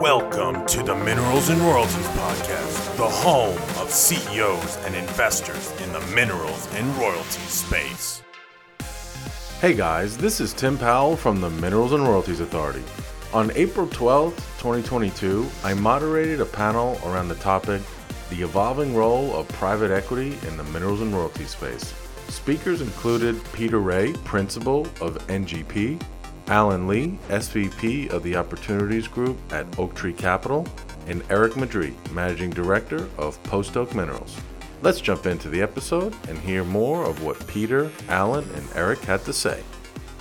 Welcome to the Minerals and Royalties Podcast, the home of CEOs and investors in the minerals and royalties space. Hey guys, this is Tim Pawul from the Minerals and Royalties Authority. On April 12th, 2022, I moderated a panel around the topic The Evolving Role of Private Equity in the Minerals and Royalties Space. Speakers included Peter Ray, Principal of NGP, Allen Li, SVP of the Opportunities Group at Oaktree Capital, and Eric Madry, Managing Director of Post Oak Minerals. Let's jump into the episode and hear more of what Peter, Allen, and Eric had to say.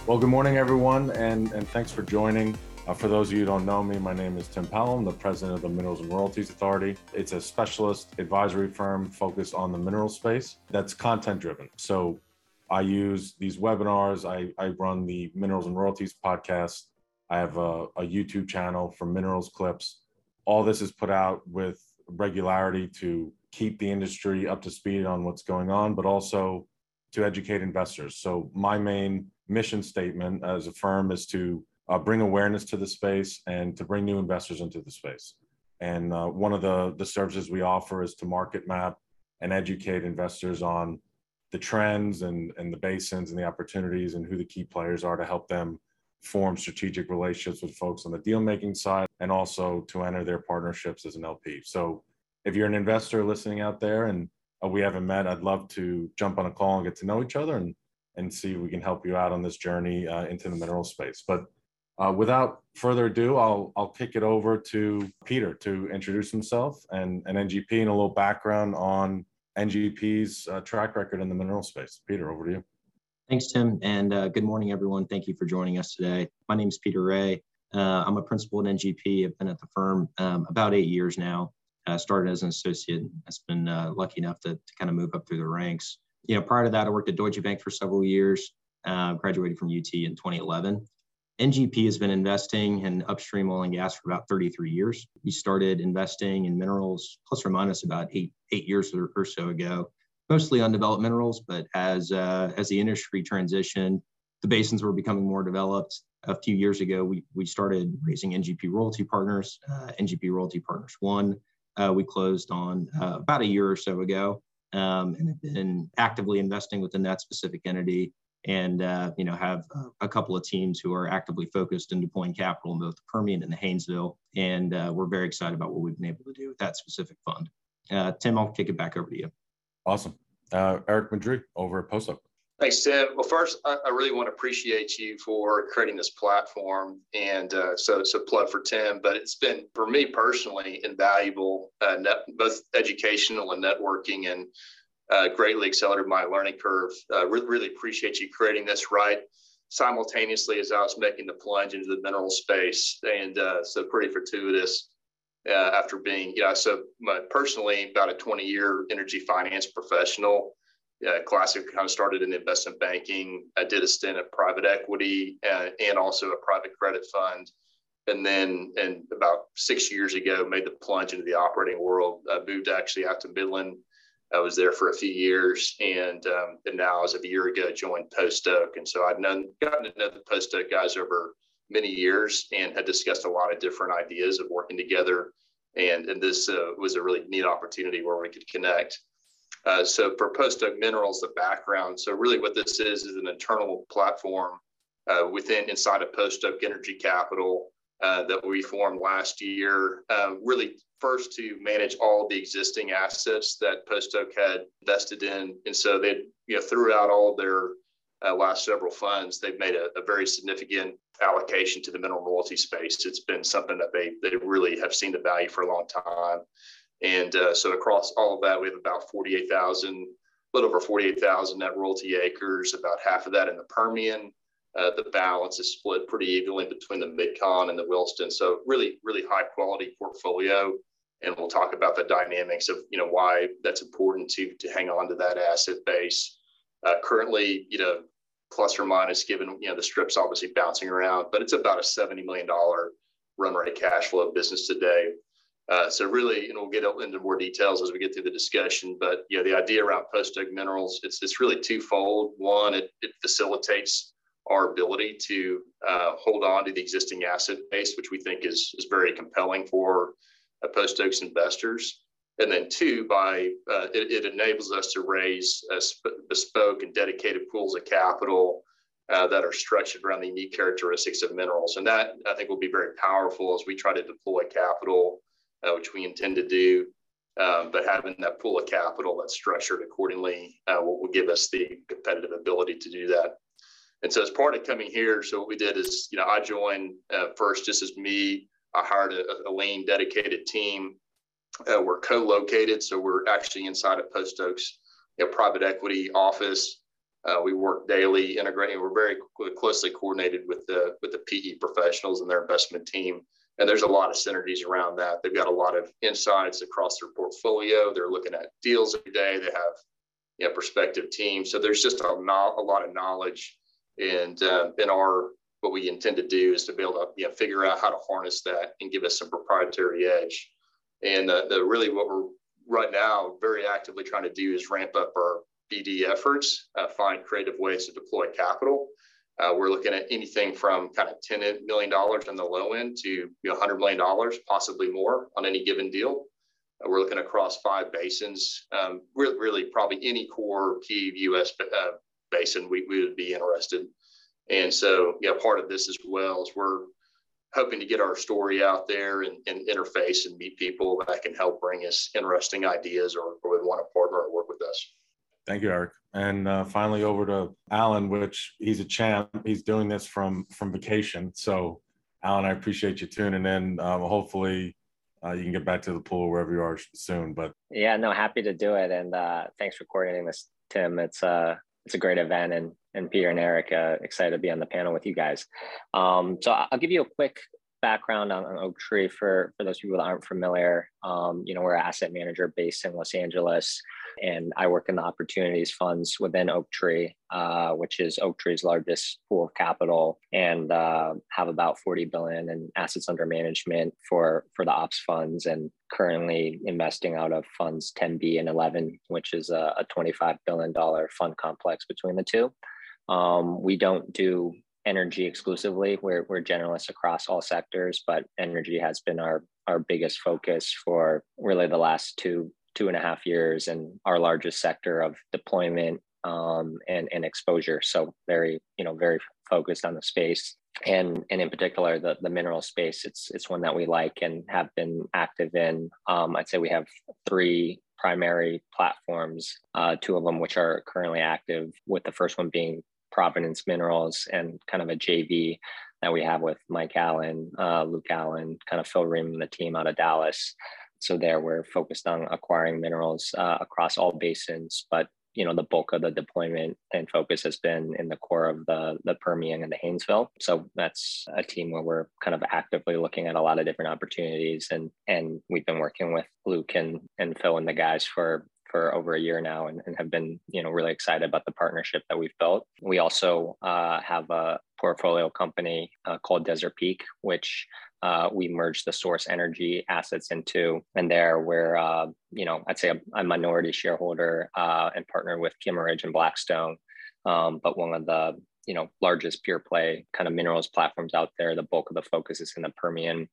Well, good morning, everyone, and, and thanks for joining. Uh, for those of you who don't know me, my name is Tim Pawul, the president of the Minerals and Royalties Authority. It's a specialist advisory firm focused on the mineral space that's content driven. So I use these webinars. I, I run the Minerals and Royalties podcast. I have a, a YouTube channel for minerals clips. All this is put out with regularity to keep the industry up to speed on what's going on, but also to educate investors. So, my main mission statement as a firm is to uh, bring awareness to the space and to bring new investors into the space. And uh, one of the, the services we offer is to market map and educate investors on the trends and, and the basins and the opportunities and who the key players are to help them form strategic relationships with folks on the deal making side and also to enter their partnerships as an LP. So if you're an investor listening out there and uh, we haven't met, I'd love to jump on a call and get to know each other and and see if we can help you out on this journey uh, into the mineral space. But uh, without further ado, I'll I'll kick it over to Peter to introduce himself and, and NGP and a little background on NGP's uh, track record in the mineral space. Peter, over to you. Thanks, Tim, and uh, good morning, everyone. Thank you for joining us today. My name is Peter Ray. Uh, I'm a principal at NGP. I've been at the firm um, about eight years now. Uh, started as an associate. I've been uh, lucky enough to, to kind of move up through the ranks. You know, prior to that, I worked at Deutsche Bank for several years. Uh, graduated from UT in 2011. NGP has been investing in upstream oil and gas for about 33 years. We started investing in minerals plus or minus about eight eight years or, or so ago, mostly undeveloped minerals. But as uh, as the industry transitioned, the basins were becoming more developed. A few years ago, we we started raising NGP royalty partners, uh, NGP royalty partners one. Uh, we closed on uh, about a year or so ago, um, and have been actively investing within that specific entity and uh, you know have a couple of teams who are actively focused in deploying capital in both the Permian and the Haynesville, and uh, we're very excited about what we've been able to do with that specific fund. Uh, Tim, I'll kick it back over to you. Awesome, uh, Eric Madry over at Post Oak. Thanks, Tim. Well, first, I, I, really want to appreciate you for creating this platform, and uh, so it's a plug for Tim. But it's been for me personally invaluable, uh, net, both educational and networking, and uh, greatly accelerated my learning curve. Uh, really, really appreciate you creating this right simultaneously as I was making the plunge into the mineral space. And uh, so pretty fortuitous uh, after being, you know, so my, personally about a 20 year energy finance professional. Uh, classic kind of started in investment banking. I did a stint at private equity uh, and also a private credit fund. And then, and about six years ago, made the plunge into the operating world. I moved actually out to Midland I was there for a few years, and um, and now as of a year ago joined Post Oak, and so I've known gotten to know the Post Oak guys over many years and had discussed a lot of different ideas of working together, and and this uh, was a really neat opportunity where we could connect. Uh, so for Post Oak Minerals, the background. So really, what this is is an internal platform uh, within inside of Post Oak Energy Capital uh, that we formed last year, uh, really first to manage all the existing assets that Post Oak had invested in. And so they, you know, throughout all their uh, last several funds, they've made a, a, very significant allocation to the mineral royalty space. It's been something that they, they really have seen the value for a long time. And uh, so across all of that, we have about 48,000, a little over 48,000 net royalty acres, about half of that in the Permian. Uh, the balance is split pretty evenly between the Mid-Con and the Williston. So really, really high quality portfolio and we'll talk about the dynamics of you know why that's important to to hang on to that asset base. Uh, currently, you know, plus or minus, given you know the strips obviously bouncing around, but it's about a seventy million dollar run rate cash flow business today. Uh, so really, and we'll get into more details as we get through the discussion. But you know, the idea around post oak minerals, it's it's really twofold. One, it, it facilitates our ability to uh, hold on to the existing asset base, which we think is is very compelling for uh, post oaks investors. And then two, by uh, it, it, enables us to raise bespoke and dedicated pools of capital uh, that are structured around the unique characteristics of minerals. And that I think will be very powerful as we try to deploy capital uh, which we intend to do. But having that pool of capital that's structured accordingly uh, will, will, give us the competitive ability to do that. And so, as part of coming here, so what we did is, you know, I joined uh, first just as me. I hired a, a lean, dedicated team. Uh, we're co-located, so we're actually inside of Post Oaks, you know, private equity office. Uh, we work daily, integrating. We're very closely coordinated with the with the PE professionals and their investment team and there's a lot of synergies around that. They've got a lot of insights across their portfolio. They're looking at deals every day. They have you know, prospective teams. So there's just a, no, a lot of knowledge. And uh, in our what we intend to do is to be able to you know, figure out how to harness that and give us some proprietary edge. And uh, the really what we're right now very actively trying to do is ramp up our BD efforts, uh, find creative ways to deploy capital uh, we're looking at anything from kind of $10 million on the low end to you know, $100 million, possibly more on any given deal. Uh, we're looking across five basins, um, really, really, probably any core key US uh, basin we, we would be interested. And so, yeah, part of this as well is we're hoping to get our story out there and, and interface and meet people that can help bring us interesting ideas or, or would want to partner or work with us. Thank you, Eric. And uh, finally, over to Allen, which he's a champ. He's doing this from from vacation. So, Allen, I appreciate you tuning in. Um, hopefully, uh, you can get back to the pool wherever you are soon. But yeah, no, happy to do it. And uh, thanks for coordinating this, Tim. It's uh it's a great event, and and Peter and Eric uh, excited to be on the panel with you guys. Um, so I'll give you a quick background on, on Oaktree for for those people that aren't familiar. Um, you know, we're an asset manager based in Los Angeles and I work in the opportunities funds within Oaktree, uh, which is Oaktree's largest pool of capital, and uh, have about 40 billion in assets under management for for the ops funds, and currently investing out of funds 10B and 11, which is a, a 25 billion dollar fund complex between the two. Um, we don't do energy exclusively. We're, we're generalists across all sectors, but energy has been our, our biggest focus for really the last two two and a half years and our largest sector of deployment um, and, and exposure. So very, you know, very focused on the space and and in particular the the mineral space. It's it's one that we like and have been active in. Um, I'd say we have three primary platforms, uh, two of them which are currently active, with the first one being Providence Minerals and kind of a JV that we have with Mike Allen, uh, Luke Allen, kind of Phil Ream and the team out of Dallas so there we're focused on acquiring minerals uh, across all basins but you know the bulk of the deployment and focus has been in the core of the the Permian and the Haynesville. So that's a team where we're kind of actively looking at a lot of different opportunities and and we've been working with Luke and and Phil and the guys for for over a year now and, and have been you know really excited about the partnership that we've built. We also uh, have a portfolio company uh, called Desert Peak, which uh, we merged the source energy assets into. And there we're, uh, you know, I'd say a, a minority shareholder uh, and partner with Kimmeridge and Blackstone. Um, but one of the, you know, largest pure play kind of minerals platforms out there. The bulk of the focus is in the Permian.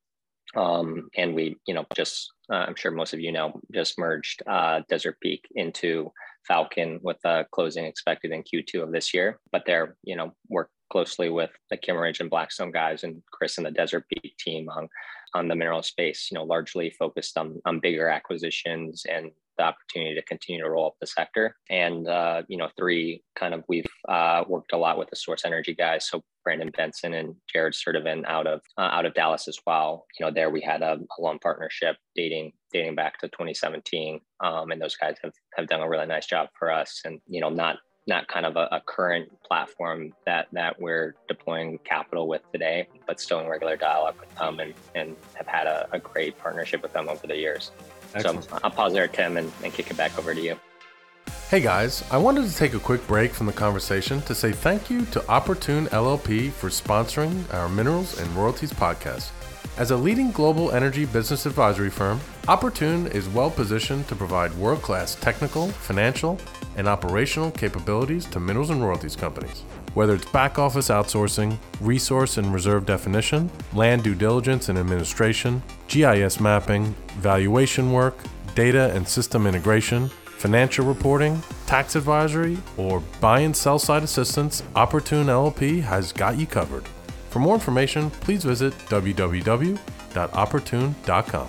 Um, and we, you know, just, uh, I'm sure most of you know, just merged uh, Desert Peak into Falcon with a closing expected in Q2 of this year. But they're, you know, work closely with the Kimmeridge and Blackstone guys and Chris and the Desert Peak team on, on the mineral space, you know, largely focused on, on bigger acquisitions and the opportunity to continue to roll up the sector. And, uh, you know, three kind of, we've uh, worked a lot with the source energy guys. So Brandon Benson and Jared Sturdivant out of, uh, out of Dallas as well. You know, there we had a, a long partnership dating, dating back to 2017. Um, and those guys have, have done a really nice job for us and, you know, not not kind of a, a, current platform that that we're deploying capital with today, but still in regular dialogue with them and, and have had a, a great partnership with them over the years. Excellent. So I'll pause there, Tim, and, and kick it back over to you. Hey guys, I wanted to take a quick break from the conversation to say thank you to Opportune LLP for sponsoring our Minerals and Royalties podcast. As a leading global energy business advisory firm, Opportune is well positioned to provide world class technical, financial, and operational capabilities to minerals and royalties companies. Whether it's back office outsourcing, resource and reserve definition, land due diligence and administration, GIS mapping, valuation work, data and system integration, financial reporting, tax advisory, or buy and sell side assistance, Opportune LLP has got you covered. For more information, please visit www.opportune.com.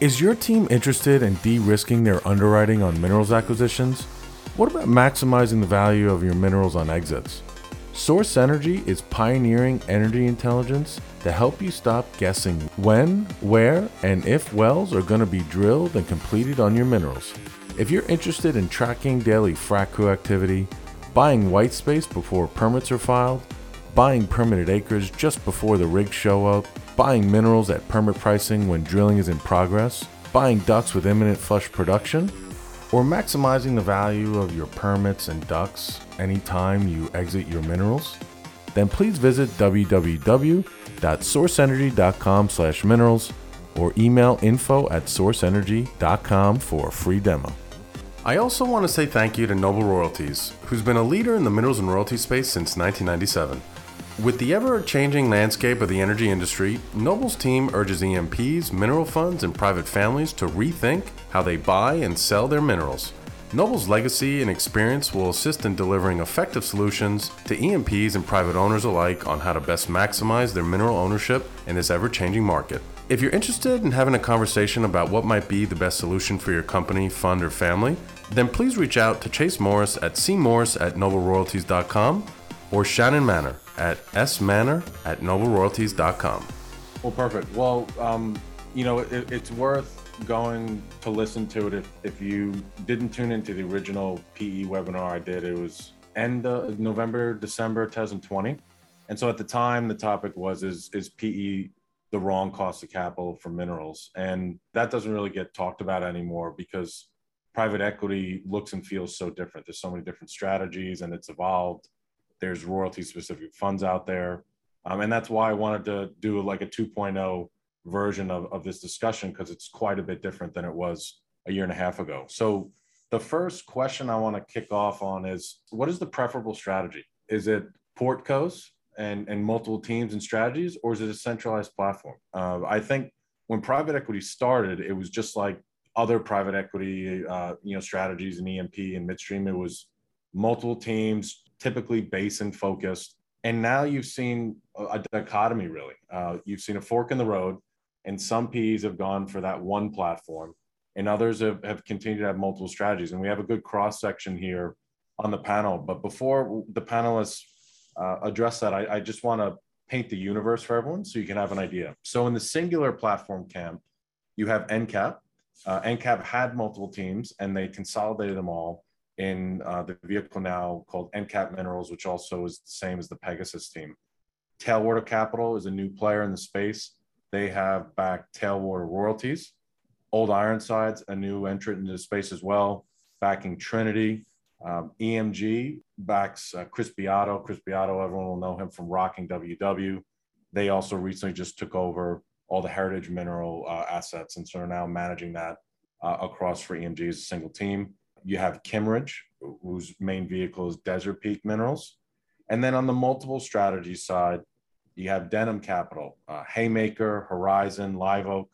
Is your team interested in de risking their underwriting on minerals acquisitions? What about maximizing the value of your minerals on exits? SourcEnergy is pioneering energy intelligence to help you stop guessing when, where, and if wells are going to be drilled and completed on your minerals. If you're interested in tracking daily frac crew activity, buying white space before permits are filed, buying permitted acres just before the rigs show up, buying minerals at permit pricing when drilling is in progress, buying DUCs with imminent flush production, or maximizing the value of your permits and DUCs anytime you exit your minerals, then please visit www.sourcenergy.com/minerals or email info at sourcenergy.com for a free demo. I also want to say thank you to Noble Royalties, who's been a leader in the minerals and royalty space since 1997. With the ever changing landscape of the energy industry, Noble's team urges E&Ps, mineral funds, and private families to rethink how they buy and sell their minerals. Noble's legacy and experience will assist in delivering effective solutions to E&Ps and private owners alike on how to best maximize their mineral ownership in this ever changing market. If you're interested in having a conversation about what might be the best solution for your company, fund, or family, then please reach out to Chase Morris at cmorris at nobleroyalties.com or Shannon Manner at smanner at nobleroyalties.com. Well, perfect. Well, um, you know, it, it's worth going to listen to it if, if you didn't tune into the original PE webinar I did. It was end of November, December 2020. And so at the time, the topic was is, is PE the wrong cost of capital for minerals? And that doesn't really get talked about anymore because private equity looks and feels so different. There's so many different strategies and it's evolved. There's royalty specific funds out there. Um, and that's why I wanted to do like a 2.0 version of, of this discussion because it's quite a bit different than it was a year and a half ago. So the first question I want to kick off on is what is the preferable strategy? Is it portcos and, and multiple teams and strategies, or is it a centralized platform? Uh, I think when private equity started, it was just like other private equity, uh, you know, strategies E&P and midstream. It was multiple teams, typically basin focused. And now you've seen a dichotomy, really. Uh, you've seen a fork in the road, and some PEs have gone for that one platform, and others have, have continued to have multiple strategies. And we have a good cross section here on the panel. But before the panelists uh, address that, I, I just want to paint the universe for everyone so you can have an idea. So in the singular platform camp, you have NCAP. Uh, NCAP had multiple teams and they consolidated them all in uh, the vehicle now called NCAP Minerals, which also is the same as the Pegasus team. Tailwater Capital is a new player in the space. They have backed Tailwater Royalties. Old Ironsides, a new entrant into the space as well, backing Trinity. Um, EMG backs uh, Chris Beato. Chris Beato, everyone will know him from Rocking WW. They also recently just took over all the heritage mineral uh, assets and so are now managing that uh, across for EMG as a single team. You have Kimmeridge, whose main vehicle is Desert Peak Minerals. And then on the multiple strategy side, you have Denham Capital, uh, Haymaker, Horizon, Live Oak,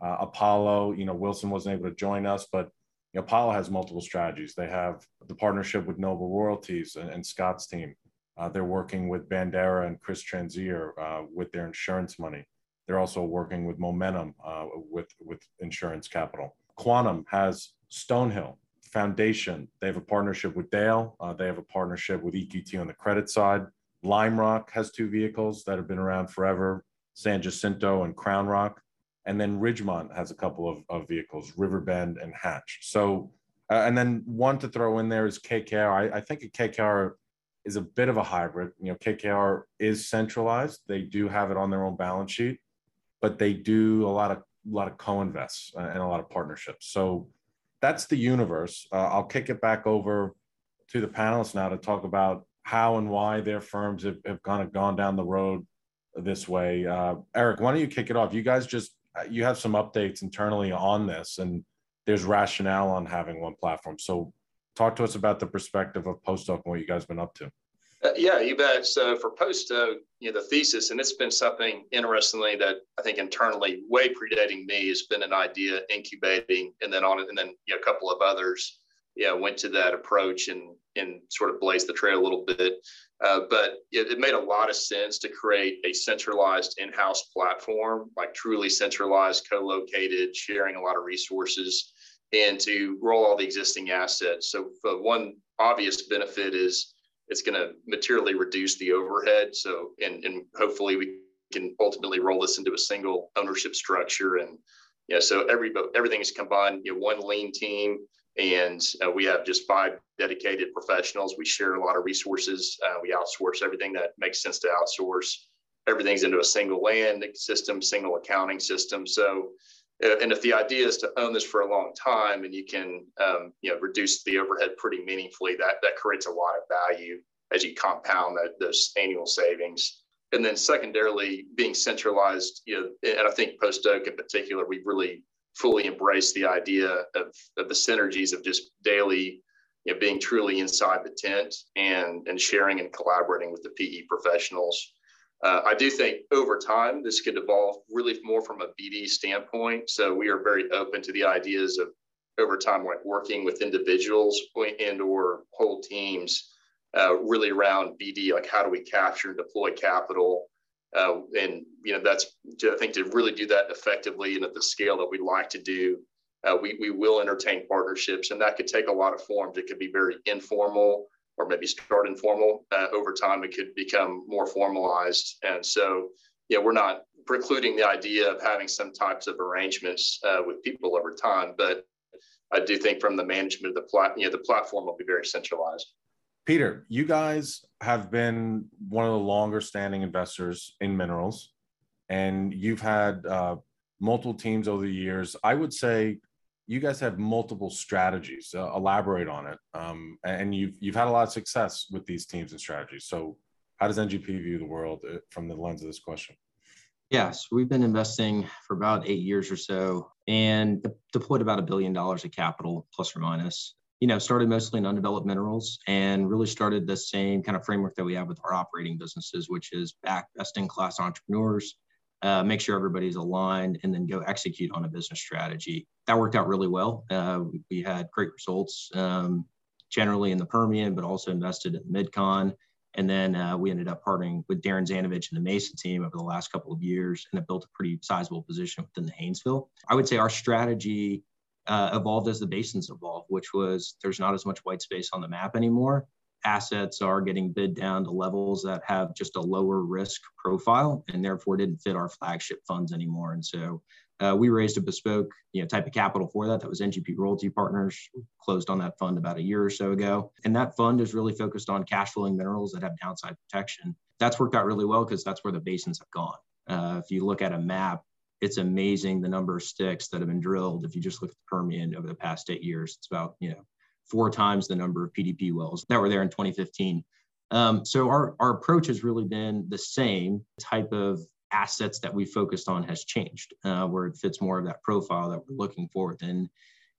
uh, Apollo. You know, Wilson wasn't able to join us, but you know, Apollo has multiple strategies. They have the partnership with Noble Royalties and, and Scott's team. Uh, they're working with Bandera and Chris Transier uh, with their insurance money. They're also working with Momentum uh, with, with insurance capital. Quantum has Stonehill Foundation. They have a partnership with Dale. Uh, they have a partnership with EQT on the credit side. Lime Rock has two vehicles that have been around forever, San Jacinto and Crown Rock. And then Ridgemont has a couple of, of vehicles, Riverbend and Hatch. So, uh, and then one to throw in there is KKR. I, I think a KKR is a bit of a hybrid. You know, KKR is centralized. They do have it on their own balance sheet, but they do a lot of a lot of co-invests uh, and a lot of partnerships. So that's the universe. Uh, I'll kick it back over to the panelists now to talk about how and why their firms have, have kind of gone down the road this way. Uh, Eric, why don't you kick it off? You guys just uh, you have some updates internally on this, and there's rationale on having one platform. So, talk to us about the perspective of Post Oak and what you guys been up to. Uh, yeah, you bet. So for Post Oak, you know, the thesis, and it's been something interestingly that I think internally, way predating me, has been an idea incubating, and then on it, and then you know, a couple of others, yeah, went to that approach and and sort of blazed the trail a little bit. Uh, but it, it, made a lot of sense to create a centralized in-house platform, like truly centralized, co-located, sharing a lot of resources, and to roll all the existing assets. So one obvious benefit is it's going to materially reduce the overhead. So, and, and hopefully we can ultimately roll this into a single ownership structure. And yeah, so every everything is combined. You know, one lean team, and uh, we have just five dedicated professionals. We share a lot of resources. Uh, we outsource everything that makes sense to outsource. Everything's into a single land system, single accounting system. So, and if the idea is to own this for a long time and you can, um, you know, reduce the overhead pretty meaningfully, that that creates a lot of value as you compound that, those annual savings. And then secondarily, being centralized, you know, and I think Post Oak in particular, we've really fully embraced the idea of, of the synergies of just daily, you know, being truly inside the tent and, and sharing and collaborating with the PE professionals. Uh, I do think over time, this could evolve really more from a BD standpoint. So we are very open to the ideas of over time, like working with individuals and or whole teams uh, really around BD, like how do we capture and deploy capital uh, and you know that's I think to really do that effectively and at the scale that we'd like to do, uh, we we will entertain partnerships, and that could take a lot of forms. It could be very informal, or maybe start informal. Uh, over time, it could become more formalized, and so yeah, we're not precluding the idea of having some types of arrangements uh, with people over time, but I do think from the management of the plat, you know, the platform will be very centralized. Peter, you guys have been one of the longer standing investors in minerals, and you've had uh, multiple teams over the years. I would say you guys have multiple strategies. Uh, elaborate on it, um, and you've you've had a lot of success with these teams and strategies. So, how does NGP view the world uh, from the lens of this question? Yes, we've been investing for about eight years or so, and deployed about a billion dollars of capital, plus or minus you know, started mostly in undeveloped minerals and really started the same kind of framework that we have with our operating businesses, which is back best in class entrepreneurs, uh, make sure everybody's aligned, and then go execute on a business strategy. That worked out really well. Uh, we had great results um, generally in the Permian, but also invested in MidCon. And then uh, we ended up partnering with Darren Zanovich and the Mesa team over the last couple of years and have built a pretty sizable position within the Haynesville. I would say our strategy uh, evolved as the basins evolved, which was there's not as much white space on the map anymore. Assets are getting bid down to levels that have just a lower risk profile and therefore didn't fit our flagship funds anymore. And so uh, we raised a bespoke you know, type of capital for that. That was NGP Royalty Partners, closed on that fund about a year or so ago. And that fund is really focused on cash flowing minerals that have downside protection. That's worked out really well because that's where the basins have gone. Uh, if you look at a map, it's amazing the number of sticks that have been drilled. If you just look at the Permian over the past eight years, it's about you know four times the number of PDP wells that were there in 2015. Um, so our our approach has really been the same type of assets that we focused on has changed, uh, where it fits more of that profile that we're looking for than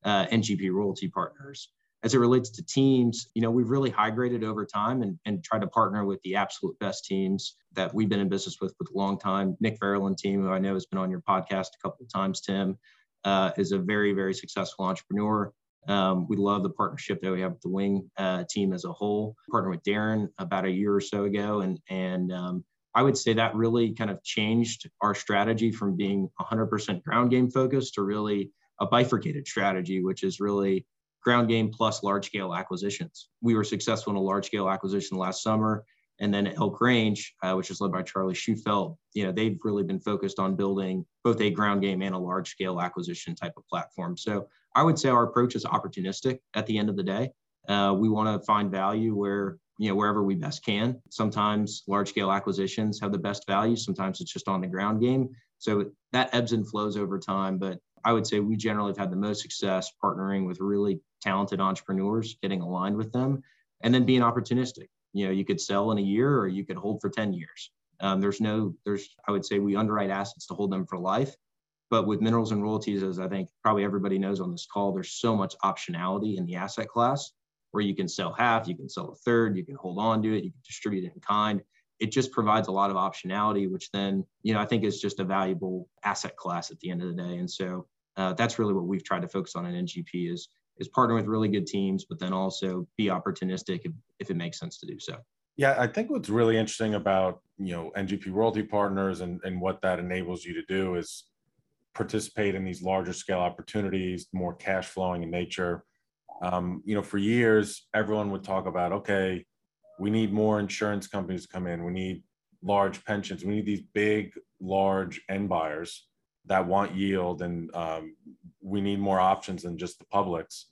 uh, NGP royalty partners as it relates to teams, you know, we've really high graded over time and, and try to partner with the absolute best teams that we've been in business with for a long time. Nick Fairland team, who I know has been on your podcast a couple of times, Tim, uh, is a very, very successful entrepreneur. Um, we love the partnership that we have with the Wing uh, team as a whole. Partnered with Darren about a year or so ago, and and um, I would say that really kind of changed our strategy from being 100% ground game focused to really a bifurcated strategy, which is really ground game plus large scale acquisitions. We were successful in a large scale acquisition last summer. And then Elk Range, uh, which is led by Charlie Schufelt, you know, they've really been focused on building both a ground game and a large scale acquisition type of platform. So I would say our approach is opportunistic at the end of the day. Uh, we want to find value where, you know, wherever we best can. Sometimes large scale acquisitions have the best value. Sometimes it's just on the ground game. So that ebbs and flows over time. But I would say we generally have had the most success partnering with really talented entrepreneurs, getting aligned with them, and then being opportunistic. You know, you could sell in a year or you could hold for 10 years. Um, there's no, there's, I would say we underwrite assets to hold them for life. But with minerals and royalties, as I think probably everybody knows on this call, there's so much optionality in the asset class where you can sell half, you can sell a third, you can hold on to it, you can distribute it in kind. It just provides a lot of optionality, which then, you know, I think is just a valuable asset class at the end of the day. And so uh, that's really what we've tried to focus on in NGP is is partner with really good teams, but then also be opportunistic if, if it makes sense to do so. Yeah, I think what's really interesting about you know NGP royalty partners and and what that enables you to do is participate in these larger scale opportunities, more cash flowing in nature. Um, you know, for years, everyone would talk about, okay, we need more insurance companies to come in. We need large pensions. We need these big, large end buyers that want yield, and um, we need more options than just the publics.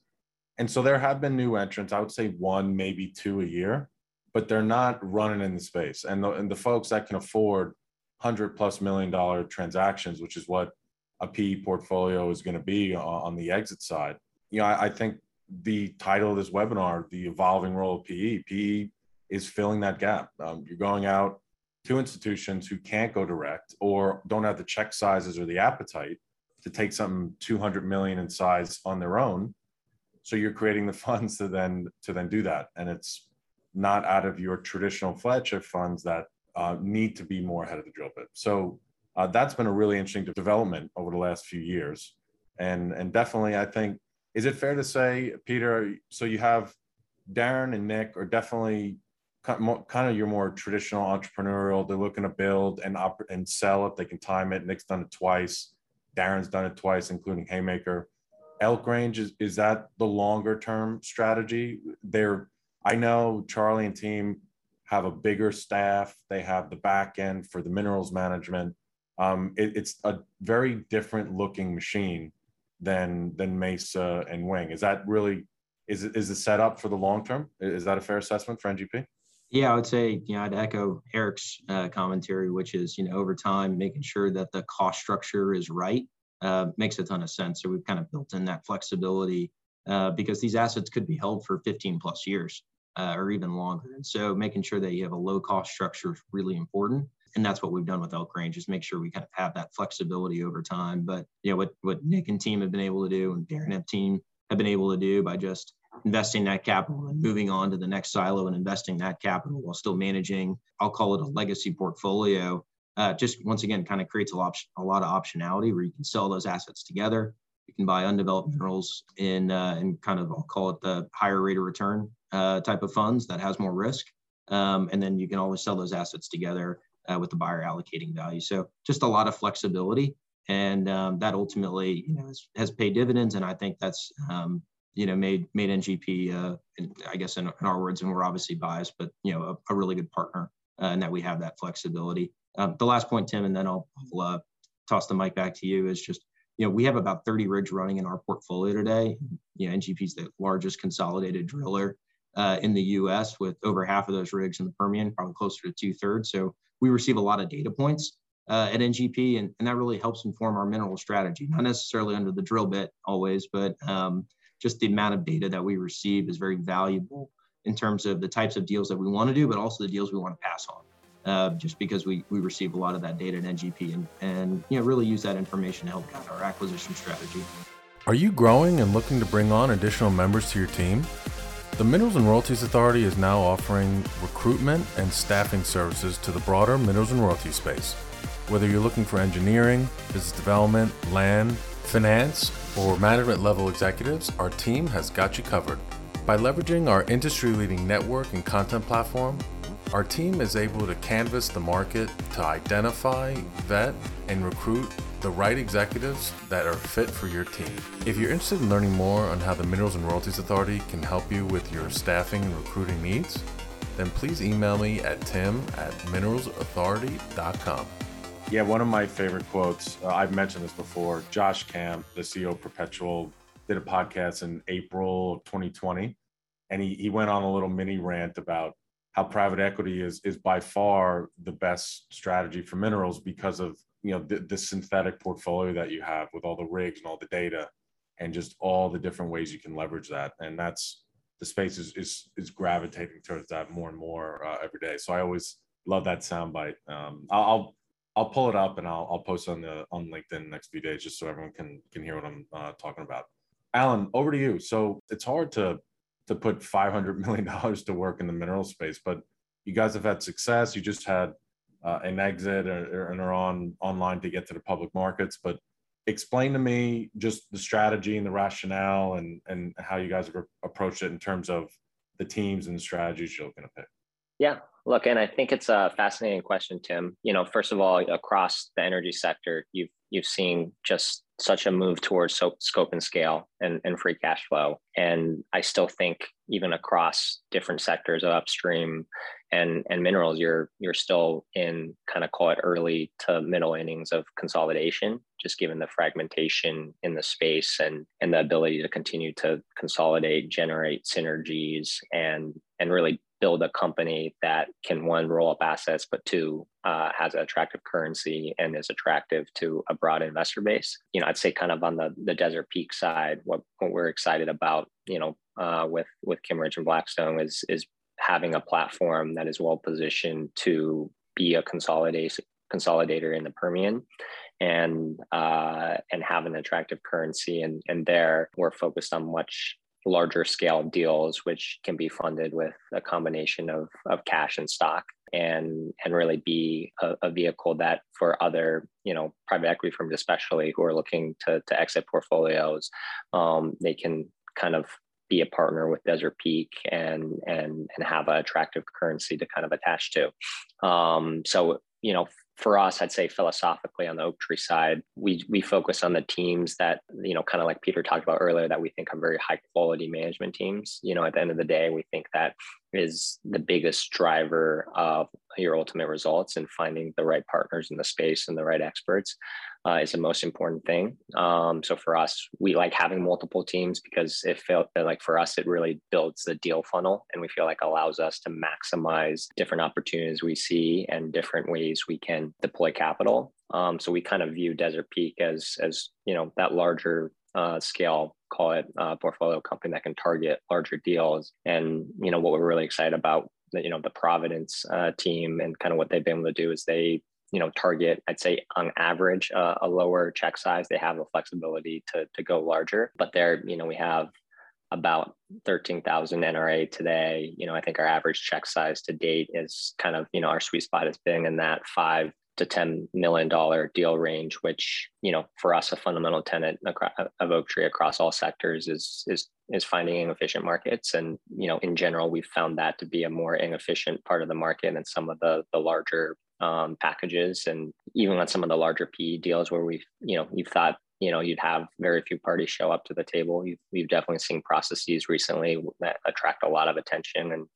And so there have been new entrants. I would say one, maybe two a year, but they're not running in the space. And the, and the folks that can afford hundred plus million dollar transactions, which is what a PE portfolio is going to be on the exit side. You know, I, I think the title of this webinar, the evolving role of PE, PE is filling that gap. Um, you're going out to institutions who can't go direct or don't have the check sizes or the appetite to take something 200 million in size on their own. So you're creating the funds to then to then do that, and it's not out of your traditional flagship funds that uh, need to be more ahead of the drill bit. So uh, that's been a really interesting development over the last few years, and and definitely I think is it fair to say, Peter? So you have Darren and Nick are definitely kind of your more traditional entrepreneurial. They're looking to build and op- and sell if they can time it. Nick's done it twice. Darren's done it twice, including Haymaker. Elk Range is is that the longer term strategy? They're I know Charlie and team have a bigger staff. They have the back end for the minerals management. Um, it, it's a very different looking machine than than Mesa and Wing. Is that really is is the setup for the long term? Is that a fair assessment for NGP? Yeah, I would say, you know, I'd echo Eric's uh, commentary, which is, you know, over time, making sure that the cost structure is right uh, makes a ton of sense. So we've kind of built in that flexibility uh, because these assets could be held for 15 plus years uh, or even longer. And so making sure that you have a low cost structure is really important. And that's what we've done with Elk Range is make sure we kind of have that flexibility over time. But, you know, what, what Nick and team have been able to do and Darren and team have been able to do by just investing that capital and moving on to the next silo and investing that capital while still managing, I'll call it a legacy portfolio. Uh, just once again, kind of creates a lot, a lot of optionality where you can sell those assets together. You can buy undeveloped minerals in, uh, in kind of, I'll call it the higher rate of return uh, type of funds that has more risk. Um, and then you can always sell those assets together uh, with the buyer allocating value. So just a lot of flexibility. And um, that ultimately, you know, has, has, paid dividends. And I think that's um, you know, made made NGP, uh, in, I guess in, in, our words, and we're obviously biased, but you know, a, a really good partner, uh, and that we have that flexibility. Um, the last point, Tim, and then I'll, I'll uh, toss the mic back to you. Is just you know, we have about 30 rigs running in our portfolio today. You know, NGP is the largest consolidated driller uh, in the U.S. with over half of those rigs in the Permian, probably closer to two thirds. So we receive a lot of data points uh, at NGP, and, and that really helps inform our mineral strategy. Not necessarily under the drill bit always, but um, just the amount of data that we receive is very valuable in terms of the types of deals that we want to do, but also the deals we want to pass on. Uh, just because we, we receive a lot of that data at NGP and, and you know really use that information to help guide our acquisition strategy. Are you growing and looking to bring on additional members to your team? The Minerals and Royalties Authority is now offering recruitment and staffing services to the broader minerals and royalty space. Whether you're looking for engineering, business development, land, finance, or management level executives, our team has got you covered. By leveraging our industry leading network and content platform, our team is able to canvas the market to identify, vet, and recruit the right executives that are fit for your team. If you're interested in learning more on how the Minerals and Royalties Authority can help you with your staffing and recruiting needs, then please email me at tim at mineralsauthority.com. Yeah, one of my favorite quotes, uh, I've mentioned this before. Josh Camp, the CEO of Perpetual, did a podcast in April of 2020. And he, he went on a little mini rant about how private equity is is by far the best strategy for minerals because of you know the, the synthetic portfolio that you have with all the rigs and all the data and just all the different ways you can leverage that and that's the space is is, is gravitating towards that more and more uh, every day so i always love that soundbite. Um, I'll I'll pull it up and I'll I'll post on the on LinkedIn next few days just so everyone can can hear what I'm uh, talking about. Allen, over to you. So it's hard to to put 500 million dollars to work in the mineral space, but you guys have had success. You just had uh, an exit or, and are on online to get to the public markets. But explain to me just the strategy and the rationale and and how you guys have approached it in terms of the teams and the strategies you're looking to pick. Yeah, look, and I think it's a fascinating question, Tim. You know, first of all, across the energy sector, you've you've seen just such a move towards so, scope and scale and, and free cash flow. And I still think even across different sectors of upstream and, and minerals, you're you're still in kind of call it early to middle innings of consolidation, just given the fragmentation in the space and and the ability to continue to consolidate, generate synergies and and really build a company that can one roll up assets, but two uh, has an attractive currency and is attractive to a broad investor base. You know, I'd say kind of on the the Desert Peak side, what, what we're excited about, you know, uh, with with Kimmeridge and Blackstone is is having a platform that is well positioned to be a consolidation consolidator in the Permian and uh, and have an attractive currency and and there we're focused on much larger scale deals, which can be funded with a combination of, of cash and stock and and really be a, a, vehicle that for other you know private equity firms especially who are looking to, to exit portfolios um, they can kind of be a partner with desert peak and and and have an attractive currency to kind of attach to. Um, so you know for us, I'd say philosophically on the Oaktree side, we we focus on the teams that you know, kind of like Peter talked about earlier, that we think are very high quality management teams. You know, at the end of the day, we think that is the biggest driver of your ultimate results and finding the right partners in the space and the right experts uh, is the most important thing. Um, so for us, we like having multiple teams because it felt like for us, it really builds the deal funnel and we feel like allows us to maximize different opportunities we see and different ways we can deploy capital. Um, so we kind of view Desert Peak as, as, you know, that larger uh, scale, call it uh, portfolio company that can target larger deals. And, you know, what we're really excited about you know the Providence uh, team and kind of what they've been able to do is they you know target i'd say on average uh, a lower check size they have the flexibility to, to go larger but there you know we have about 13,000 NRA today. You know, I think our average check size to date is kind of, you know, our sweet spot has been in that five to $10 million deal range, which, you know, for us, a fundamental tenet of Oaktree across all sectors is, is, is finding inefficient markets. And, you know, in general, we've found that to be a more inefficient part of the market than some of the, the larger um, packages and even on some of the larger PE deals where we've, you know, you've thought, you know, you'd have very few parties show up to the table. You've, we've definitely seen processes recently that attract a lot of attention and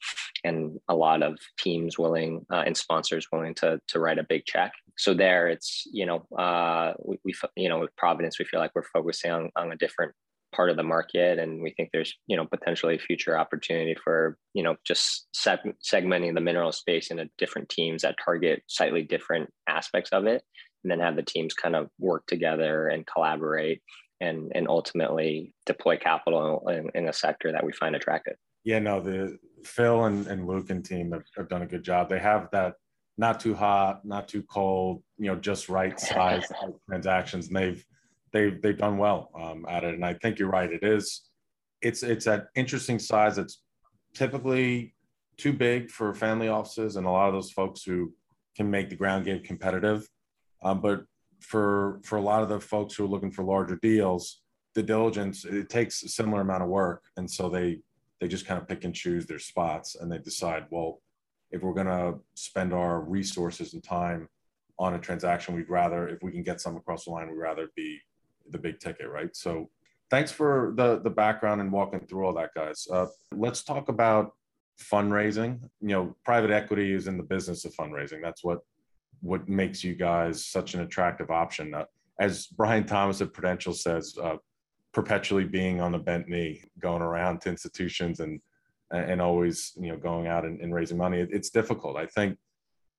and a lot of teams willing uh, and sponsors willing to to write a big check. So there, it's you know, uh, we, we you know with Providence, we feel like we're focusing on on a different part of the market and we think there's you know potentially future opportunity for you know just seg- segmenting the mineral space into different teams that target slightly different aspects of it and then have the teams kind of work together and collaborate and and ultimately deploy capital in, in a sector that we find attractive yeah no the phil and, and luke and team have, have done a good job they have that not too hot not too cold you know just right size transactions and they've they've they've done well um, at it. And I think you're right. It is it's it's an interesting size. It's typically too big for family offices and a lot of those folks who can make the ground game competitive. Um, but for for a lot of the folks who are looking for larger deals, the diligence it takes a similar amount of work, and so they they just kind of pick and choose their spots, and they decide, well, if we're going to spend our resources and time on a transaction, we'd rather if we can get some across the line, we'd rather be the big ticket, right? So thanks for the the background and walking through all that, guys. Uh, let's talk about fundraising. You know, private equity is in the business of fundraising. That's what what makes you guys such an attractive option. Uh, as Brian Thomas at Prudential says, uh, perpetually being on the bent knee, going around to institutions and and always you know going out and, and raising money. It, it's difficult. I think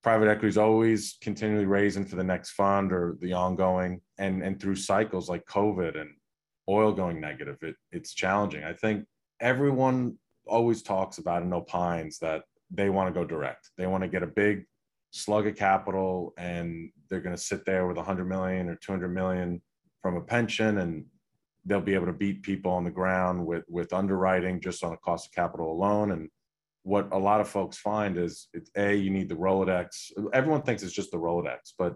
private equity is always continually raising for the next fund or the ongoing and and through cycles like covid and oil going negative it, it's challenging i think everyone always talks about and opines that they want to go direct they want to get a big slug of capital and they're going to sit there with 100 million or 200 million from a pension and they'll be able to beat people on the ground with with underwriting just on the cost of capital alone. And what a lot of folks find is it's a you need the rolodex. Everyone thinks it's just the rolodex but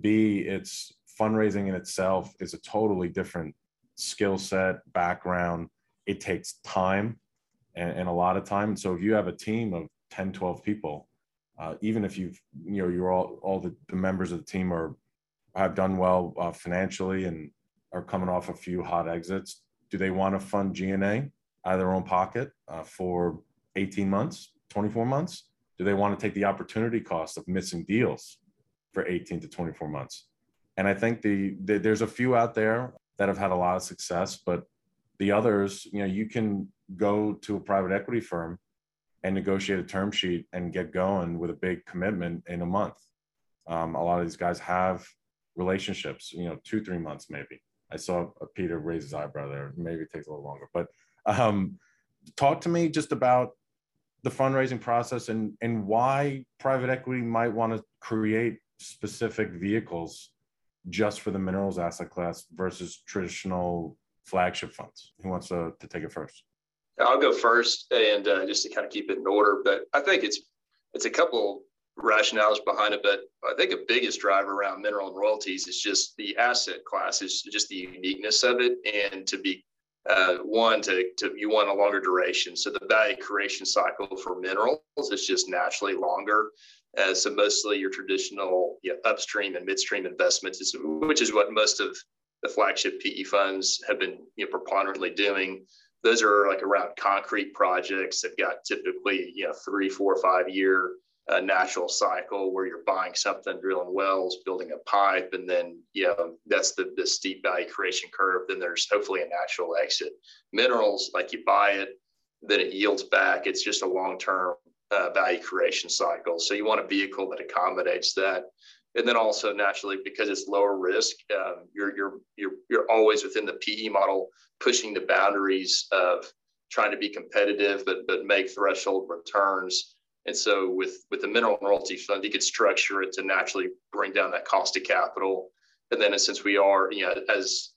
b it's fundraising in itself is a totally different skill set background. It takes time and, and, a lot of time. So if you have a team of 10 12 people uh, even if you've you know you're all all the, the members of the team are have done well uh, financially and are coming off a few hot exits do they want to fund G&A out of their own pocket uh, for 18 months 24 months? Do they want to take the opportunity cost of missing deals for 18 to 24 months? And i think the, the there's a few out there that have had a lot of success but the others you know you can go to a private equity firm and negotiate a term sheet and get going with a big commitment in a month. Um, a lot of these guys have relationships, you know, two, three months maybe. I saw Peter raise his eyebrow there. Maybe it takes a little longer, but um, talk to me just about the fundraising process and and why private equity might want to create specific vehicles just for the minerals asset class versus traditional flagship funds. Who wants to, to take it first? I'll go first, and uh, just to kind of keep it in order. But I think it's it's a couple rationales behind it, but I think a biggest driver around mineral and royalties is just the asset class, is just the uniqueness of it, and to be uh, one to, to you want a longer duration. So the value creation cycle for minerals is just naturally longer. Uh, so mostly your traditional you know, upstream and midstream investments, is, which is what most of the flagship PE funds have been you know, preponderantly doing those are like around concrete projects. That got typically you know three four five year uh, natural cycle where you're buying something drilling wells building a pipe and then you know that's the, the steep value creation curve. Then there's hopefully a natural exit. Minerals like you buy it then it yields back. It's just a long-term uh, value creation cycle. So you want a vehicle that accommodates that and then also naturally because it's lower risk, um, you're you're you're you're always within the PE model, pushing the boundaries of trying to be competitive, but but make threshold returns. And so with with the mineral royalty fund, you could structure it to naturally bring down that cost of capital. And then since we are, you know, as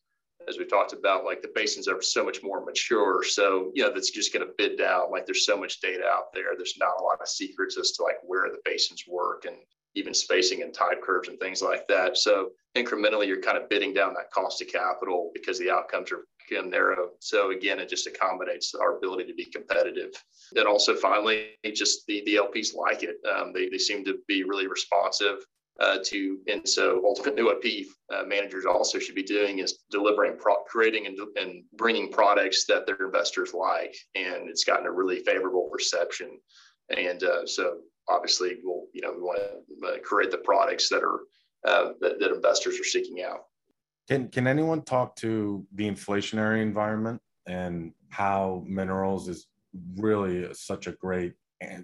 as we talked about, like the basins are so much more mature. So, you know, that's just going to bid down. Like there's so much data out there. There's not a lot of secrets as to like where the basins work and even spacing and type curves and things like that. So incrementally, you're kind of bidding down that cost of capital because the outcomes are of narrow. So again, it just accommodates our ability to be competitive. Then also finally, just the, the LPs like it. Um, they, they seem to be really responsive uh, to, and so ultimately what PE uh, managers also should be doing is delivering, pro- creating and, and bringing products that their investors like. And it's gotten a really favorable reception. And uh, so obviously we'll you know we want to uh, create the products that are uh, that, that investors are seeking out. Can can anyone talk to the inflationary environment and how minerals is really such a great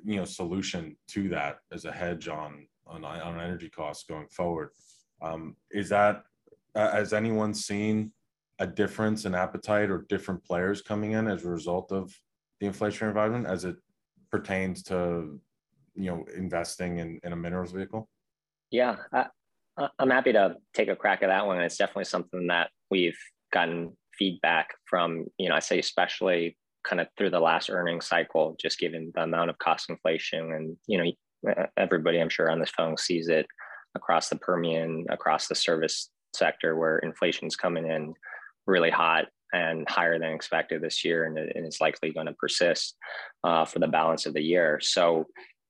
you know solution to that as a hedge on on, on energy costs going forward? Um, is that uh, has anyone seen a difference in appetite or different players coming in as a result of the inflationary environment as it pertains to you know investing in, in a minerals vehicle yeah I, i'm happy to take a crack at that one it's definitely something that we've gotten feedback from you know i say especially kind of through the last earnings cycle just given the amount of cost inflation and you know everybody i'm sure on this phone sees it across the permian across the service sector where inflation's coming in really hot and higher than expected this year, and, it's likely going to persist uh, for the balance of the year. So,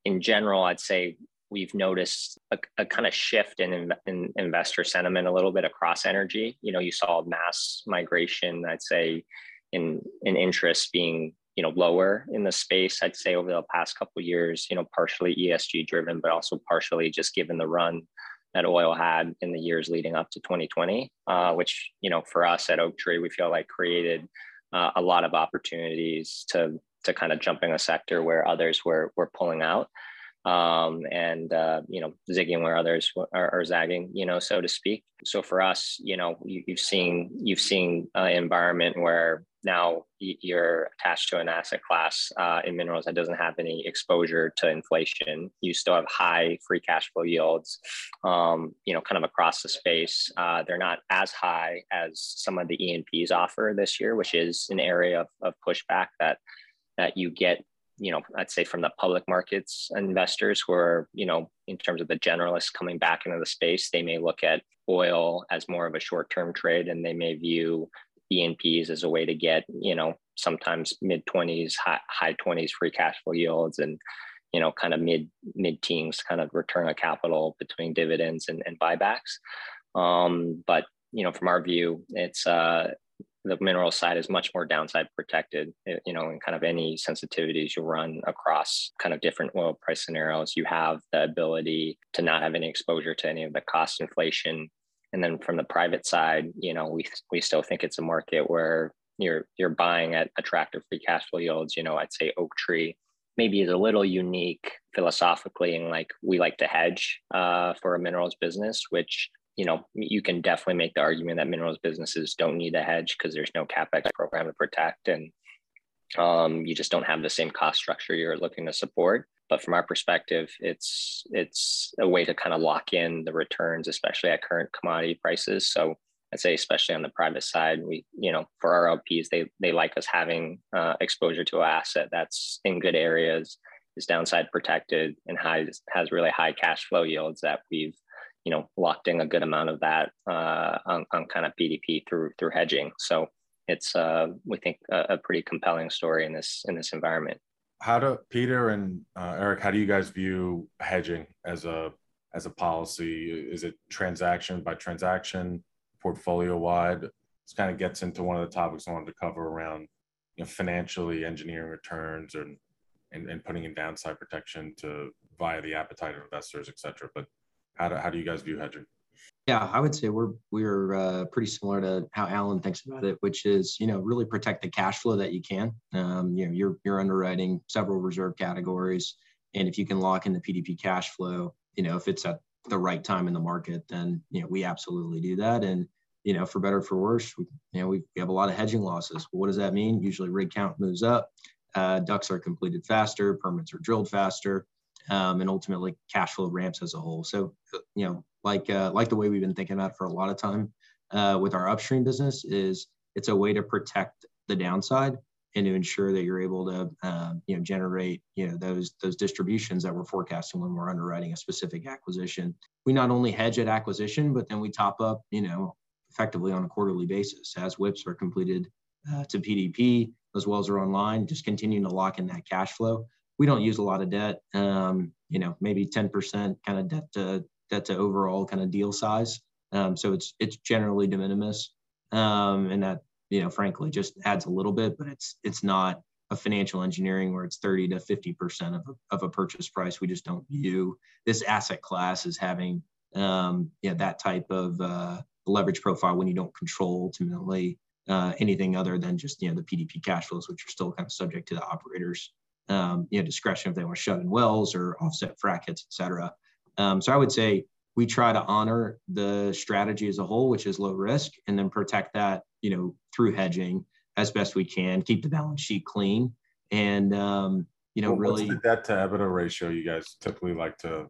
in general, I'd say we've noticed a, a kind of shift in, in, investor sentiment a little bit across energy. You know, you saw mass migration, I'd say, in in interest being you know lower in the space. I'd say over the past couple years, you know, partially ESG driven, but also partially just given the run that oil had in the years leading up to 2020, uh, which you know for us at Oaktree, we feel like created uh, a lot of opportunities to to kind of jumping a sector where others were were pulling out. um, and uh, you know zigging where others are, are, zagging, you know, so to speak. So for us, you know, you, have seen you've seen an environment where now you're attached to an asset class uh, in minerals that doesn't have any exposure to inflation. You still have high free cash flow yields, um, you know, kind of across the space. Uh, they're not as high as some of the E&Ps offer this year, which is an area of, of pushback that that you get you know, I'd say from the public markets investors who are, you know, in terms of the generalists coming back into the space, they may look at oil as more of a short-term trade and they may view E&Ps as a way to get, you know, sometimes mid 20s, high, high 20s free cash flow yields and, you know, kind of mid mid teens kind of return of capital between dividends and, and buybacks. Um, but, you know, from our view, it's, uh, the mineral side is much more downside protected eh, you know in kind of any sensitivities you run across kind of different oil price scenarios you have the ability to not have any exposure to any of the cost inflation. And then from the private side you know we we still think it's a market where you're you're buying at attractive free cash flow yields. You know i'd say oaktree maybe is a little unique philosophically and like we like to hedge uh, for a minerals business which you know, you can definitely make the argument that minerals businesses don't need a hedge because there's no capex program to protect, and um, you just don't have the same cost structure you're looking to support. But from our perspective, it's it's a way to kind of lock in the returns, especially at current commodity prices. So I'd say, especially on the private side, we, you know, for our LPs, they they like us having uh, exposure to an asset that's in good areas, is downside protected, and has has really high cash flow yields that we've you know locked in a good amount of that uh, on, on kind of PDP through through hedging. So it's uh, we think a, a, pretty compelling story in this in this environment. How do Peter and uh, Eric? How do you guys view hedging as a as a policy? Is it transaction by transaction, portfolio wide? This kind of gets into one of the topics I wanted to cover around you know, financially engineering returns and, and and putting in downside protection to via the appetite of investors, et cetera. But how do, how do you guys view hedging? Yeah, I would say we're we're uh, pretty similar to how Allen thinks about it, which is you know really protect the cash flow that you can. Um, you know, you're you're underwriting several reserve categories, and if you can lock in the PDP cash flow, you know, if it's at the right time in the market, then you know we absolutely do that. And you know, for better for worse, we, you know we, we have a lot of hedging losses. Well, what does that mean? Usually, rig count moves up, uh, DUCs are completed faster, permits are drilled faster um, and ultimately cash flow ramps as a whole. So, you know, like uh, like the way we've been thinking about for a lot of time uh, with our upstream business is it's a way to protect the downside and to ensure that you're able to um, you know generate you know those those distributions that we're forecasting when we're underwriting a specific acquisition. We not only hedge at acquisition, but then we top up you know effectively on a quarterly basis as WIPs are completed uh, to PDP. Those wells are online, just continuing to lock in that cash flow we don't use a lot of debt. Um, you know, maybe 10% kind of debt to debt to overall kind of deal size. Um, so it's it's generally de minimis, um, and that you know, frankly, just adds a little bit, but it's it's not a financial engineering where it's 30 to 50 percent of a, of a purchase price. We just don't view this asset class as having um, yeah that type of uh, leverage profile when you don't control ultimately uh, anything other than just you know the PDP cash flows, which are still kind of subject to the operators um, you know, discretion if they want to shut in wells or offset frac hits, et cetera. Um, so I would say we try to honor the strategy as a whole, which is low risk, and then protect that, you know, through hedging as best we can, keep the balance sheet clean, and um, you know, well, really. What's the debt to EBITDA ratio you guys typically like to?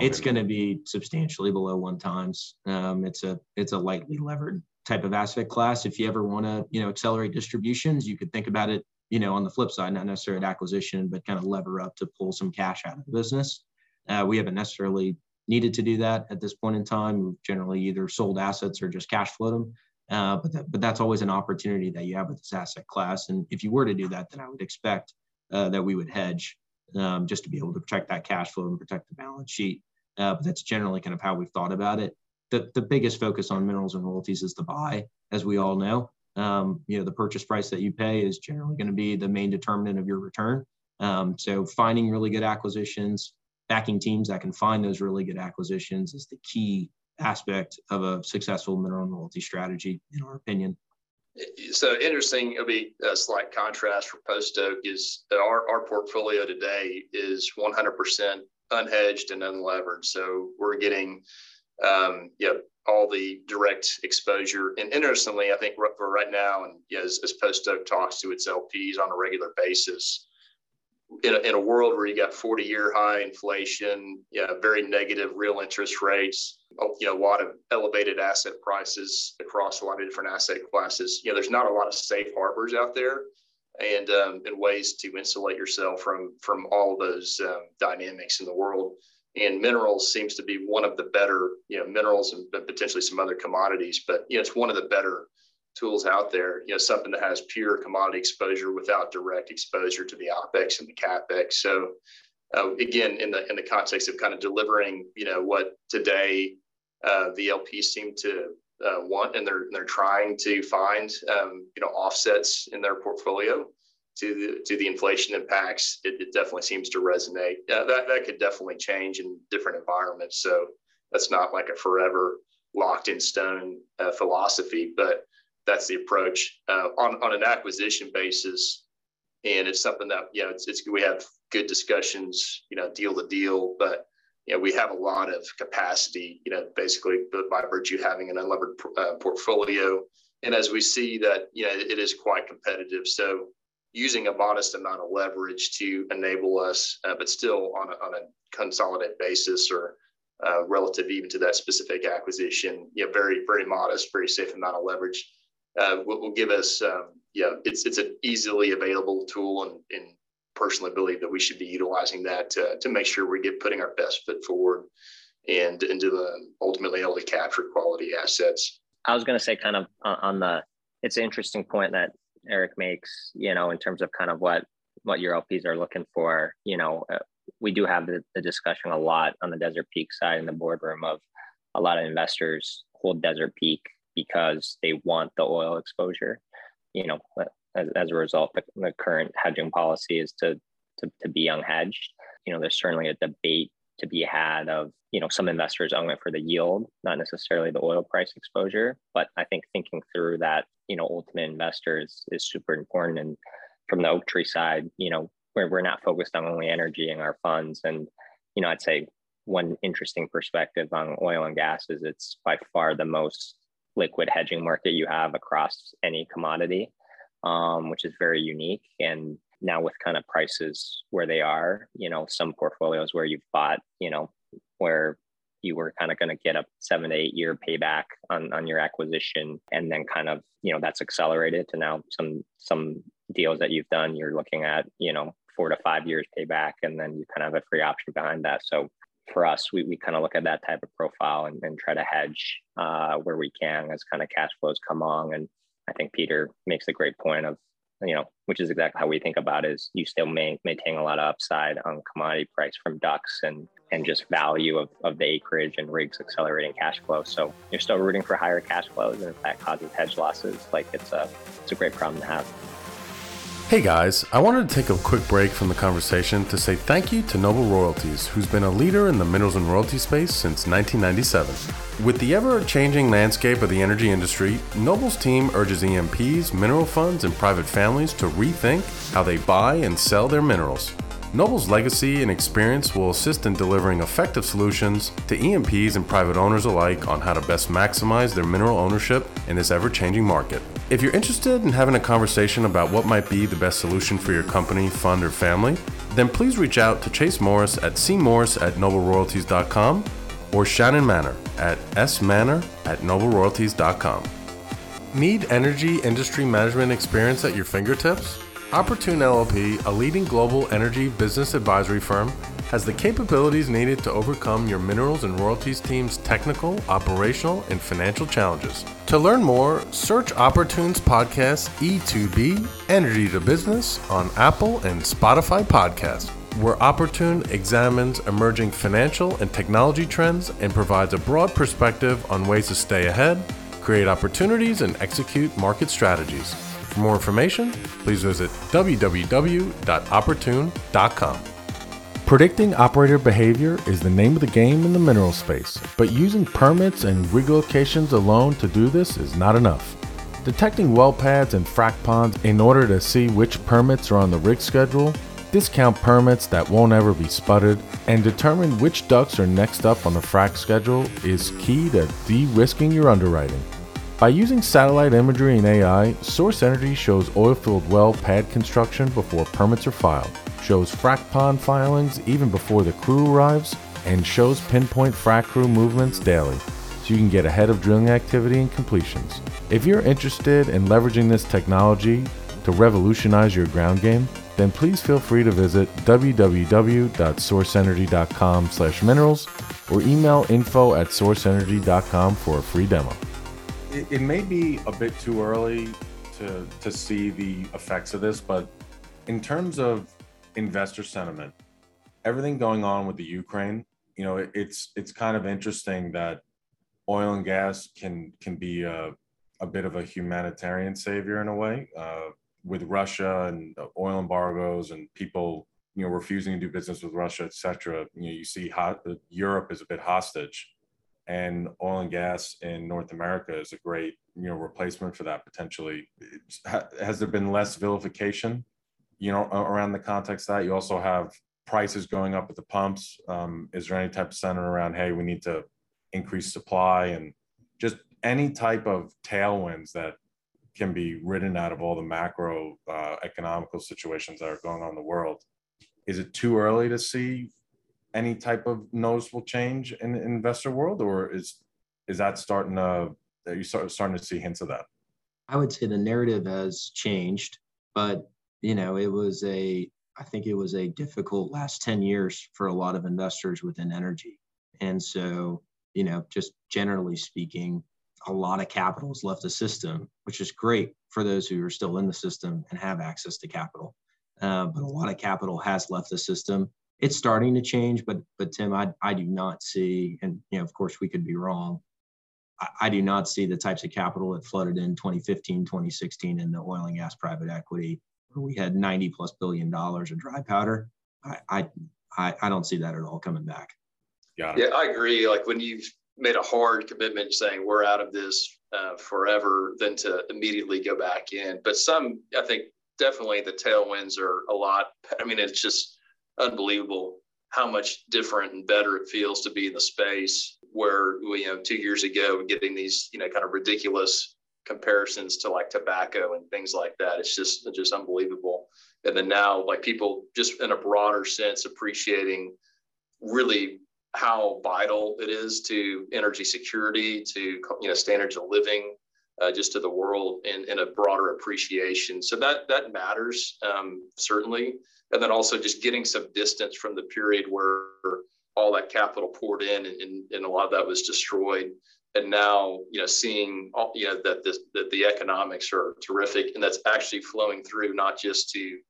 It's going to be substantially below one times. Um, it's a it's a lightly levered type of asset class. If you ever want to, you know, accelerate distributions, you could think about it you know, on the flip side, not necessarily acquisition, but kind of lever up to pull some cash out of the business. Uh, we haven't necessarily needed to do that at this point in time. We've generally either sold assets or just cash flowed them. Uh, but, that, but that's always an opportunity that you have with this asset class. And if you were to do that, then I would expect uh, that we would hedge um, just to be able to protect that cash flow and protect the balance sheet. Uh, but that's generally kind of how we've thought about it. The, the biggest focus on minerals and royalties is the buy, as we all know um, you know the purchase price that you pay is generally going to be the main determinant of your return um, so finding really good acquisitions backing teams that can find those really good acquisitions is the key aspect of a successful mineral royalty strategy in our opinion so interesting it'll be a slight contrast for post oak is our, our portfolio today is 100% unhedged and unlevered. So we're getting, um, yeah, all the direct exposure. And interestingly, I think for right now, and yeah, as, as Post Oak talks to its LPs on a regular basis, in a, in a world where you got 40 year high inflation, yeah, very negative real interest rates, you know, a lot of elevated asset prices across a lot of different asset classes. You know, there's not a lot of safe harbors out there and, um, and ways to insulate yourself from, from all those um, dynamics in the world. And minerals seems to be one of the better, you know, minerals and potentially some other commodities, but, you know, it's one of the better tools out there, you know, something that has pure commodity exposure without direct exposure to the OPEX and the CAPEX. So uh, again, in the in the context of kind of delivering, you know, what today uh, the LPs seem to uh, want, and they're they're trying to find, um, you know, offsets in their portfolio to the to the inflation impacts. It, it definitely seems to resonate. that that could definitely change in different environments. So that's not like a forever locked in stone uh, philosophy, but that's the approach uh, on on an acquisition basis, and it's something that you know it's, it's we have good discussions, you know, deal to deal, but you know we have a lot of capacity, you know, basically by virtue of having an unlevered uh, portfolio, and as we see that you know it is quite competitive, so using a modest amount of leverage to enable us, uh, but still on a, on a consolidated basis or uh, relative even to that specific acquisition, yeah, very, very modest, very safe amount of leverage uh, will, will, give us, um, yeah, it's it's an easily available tool, and, and personally believe that we should be utilizing that to, to make sure we get putting our best foot forward and into the ultimately able to capture quality assets. I was going to say, kind of on the, it's an interesting point that Eric makes, you know, in terms of kind of what what your LPs are looking for. You know, uh, we do have the, the discussion a lot on the Desert Peak side in the boardroom of a lot of investors hold Desert Peak because they want the oil exposure. You know, as, as a result, the, the current hedging policy is to, to, to be unhedged. You know, there's certainly a debate to be had of, you know, some investors own it for the yield, not necessarily the oil price exposure. But I think thinking through that, you know, ultimate investors is is super important. And from the Oaktree side, you know, we're, we're not focused on only energy in our funds. And, you know, I'd say one interesting perspective on oil and gas is it's by far the most liquid hedging market you have across any commodity, um, which is very unique. And now with kind of prices where they are, you know, some portfolios where you've bought, you know, where you were kind of going to get a seven to eight year payback on, on your acquisition and then kind of you know that's accelerated to now some some deals that you've done you're looking at you know four to five years payback and then you kind of have a free option behind that so for us, we, we kind of look at that type of profile and, and try to hedge uh, where we can as kind of cash flows come on. And I think Peter makes a great point of, you know, which is exactly how we think about is you still may, maintain a lot of upside on commodity price from DUCs and, and just value of, of the acreage and rigs accelerating cash flow. So you're still rooting for higher cash flows. And if that causes hedge losses, like it's a, it's a great problem to have. Hey guys, I wanted to take a quick break from the conversation to say thank you to Noble Royalties, who's been a leader in the minerals and royalty space since 1997. With the ever changing landscape of the energy industry, Noble's team urges E&Ps, mineral funds, and private families to rethink how they buy and sell their minerals. Noble's legacy and experience will assist in delivering effective solutions to E&Ps and private owners alike on how to best maximize their mineral ownership in this ever changing market. If you're interested in having a conversation about what might be the best solution for your company, fund, or family, then please reach out to Chase Morris at cmorris at nobleroyalties.com or Shannon Manner at smanner at nobleroyalties.com. Need energy industry management experience at your fingertips? Opportune LLP, a leading global energy business advisory firm, has the capabilities needed to overcome your minerals and royalties team's technical, operational, and financial challenges. To learn more, search Opportune's podcast E2B Energy to Business on Apple and Spotify podcasts, where Opportune examines emerging financial and technology trends and provides a broad perspective on ways to stay ahead, create opportunities, and execute market strategies. For more information, please visit www.opportune.com. Predicting operator behavior is the name of the game in the mineral space, but using permits and rig locations alone to do this is not enough. Detecting well pads and frac ponds in order to see which permits are on the rig schedule discount permits that won't ever be spudded, and determine which DUCs are next up on the frac schedule is key to de risking your underwriting. By using satellite imagery and AI, SourcEnergy shows oil-filled well pad construction before permits are filed, shows frac pond filings even before the crew arrives, and shows pinpoint frac crew movements daily, so you can get ahead of drilling activity and completions. If you're interested in leveraging this technology to revolutionize your ground game, then please feel free to visit www.sourcenergy.com/minerals or email info at sourcenergy.com for a free demo it, it may be a bit too early to to see the effects of this, but in terms of investor sentiment, everything going on with the Ukraine, you know, it, it's it's kind of interesting that oil and gas can can be a, a bit of a humanitarian savior in a way. Uh, with Russia and oil embargoes and people, you know, refusing to do business with Russia, et cetera, you know, you see hot, Europe is a bit hostage and oil and gas in North America is a great you know replacement for that potentially. Has there been less vilification, you know, around the context that you also have prices going up at the pumps? Um, is there any type of sentiment around hey we need to increase supply and just any type of tailwinds that can be ridden out of all the macro uh, economical situations that are going on in the world? Is it too early to see any type of noticeable change in the investor world, or is is that starting to are you start, starting to see hints of that? I would say the narrative has changed, but you know, it was a I think it was a difficult last 10 years for a lot of investors within energy. And so, you know, just generally speaking, a lot of capital has left the system, which is great for those who are still in the system and have access to capital. Uh, but a lot of capital has left the system it's starting to change, but but Tim, I I do not see, and you know, of course, we could be wrong. I, I do not see the types of capital that flooded in 2015, 2016 in the oil and gas private equity, we had 90 plus billion dollars of dry powder. I I I don't see that at all coming back. Yeah, yeah, I agree. Like when you've made a hard commitment saying we're out of this uh, forever, than to immediately go back in. But some, I think, definitely the tailwinds are a lot. I mean, it's just unbelievable how much different and better it feels to be in the space where we, you know, two years ago, getting these, you know, kind of ridiculous comparisons to like tobacco and things like that. It's just, it's just unbelievable. And then now, like people just in a broader sense, appreciating really how vital it is to energy security, to you know standards of living, uh, just to the world in, in a broader appreciation. So that that matters um, certainly and then also just getting some distance from the period where all that capital poured in and, and a lot of that was destroyed and now you know seeing all, you know that this that the economics are terrific and that's actually flowing through not just to you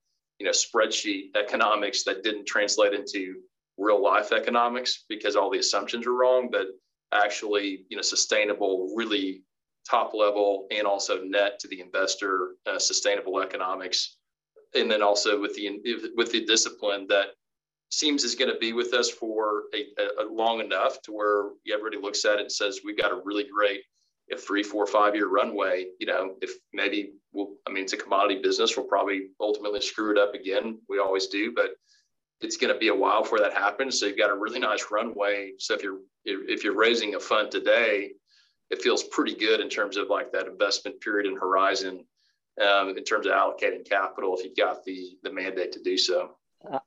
know spreadsheet economics that didn't translate into real life economics because all the assumptions are wrong but actually you know sustainable really top level and also net to the investor uh, sustainable economics and then also with the with the discipline that seems is going to be with us for a, a, long enough to where everybody looks at it and says we've got a really great a three, four, five year runway. You know, if maybe we'll, I mean, it's a commodity business. We'll probably ultimately screw it up again. We always do, but it's going to be a while before that happens. So you've got a really nice runway. So if you're if you're raising a fund today, it feels pretty good in terms of like that investment period and horizon um, in terms of allocating capital if you've got the the mandate to do so.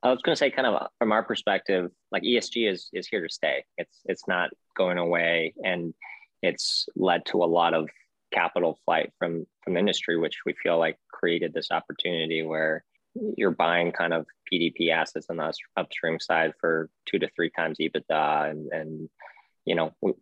I was going to say, kind of from our perspective, like ESG is is here to stay. It's it's not going away, and it's led to a lot of capital flight from from industry, which we feel like created this opportunity where you're buying kind of PDP assets on the upstream side for two to three times EBITDA, and and you know we,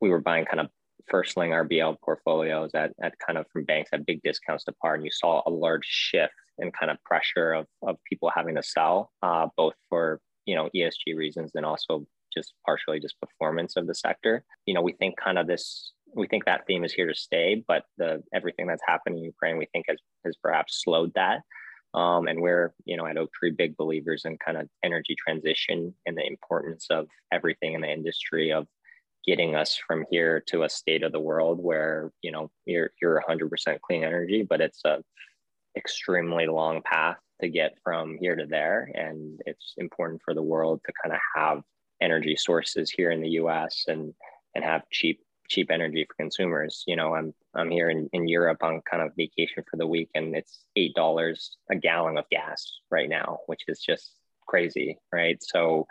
we were buying kind of first lien RBL portfolios at, at kind of from banks at big discounts to par, and you saw a large shift in kind of pressure of, of people having to sell, uh, both for you know ESG reasons and also just partially just performance of the sector. You know, we think kind of this, we think that theme is here to stay, but the everything that's happened in Ukraine, we think has has perhaps slowed that. Um, and we're, you know, at Oaktree, big believers in kind of energy transition and the importance of everything in the industry of getting us from here to a state of the world where you know you're you're 100% clean energy but it's a extremely long path to get from here to there. And it's important for the world to kind of have energy sources here in the US and and have cheap cheap energy for consumers. You know, I'm I'm here in, in Europe on kind of vacation for the week and it's eight dollars a gallon of gas right now, which is just crazy, right? So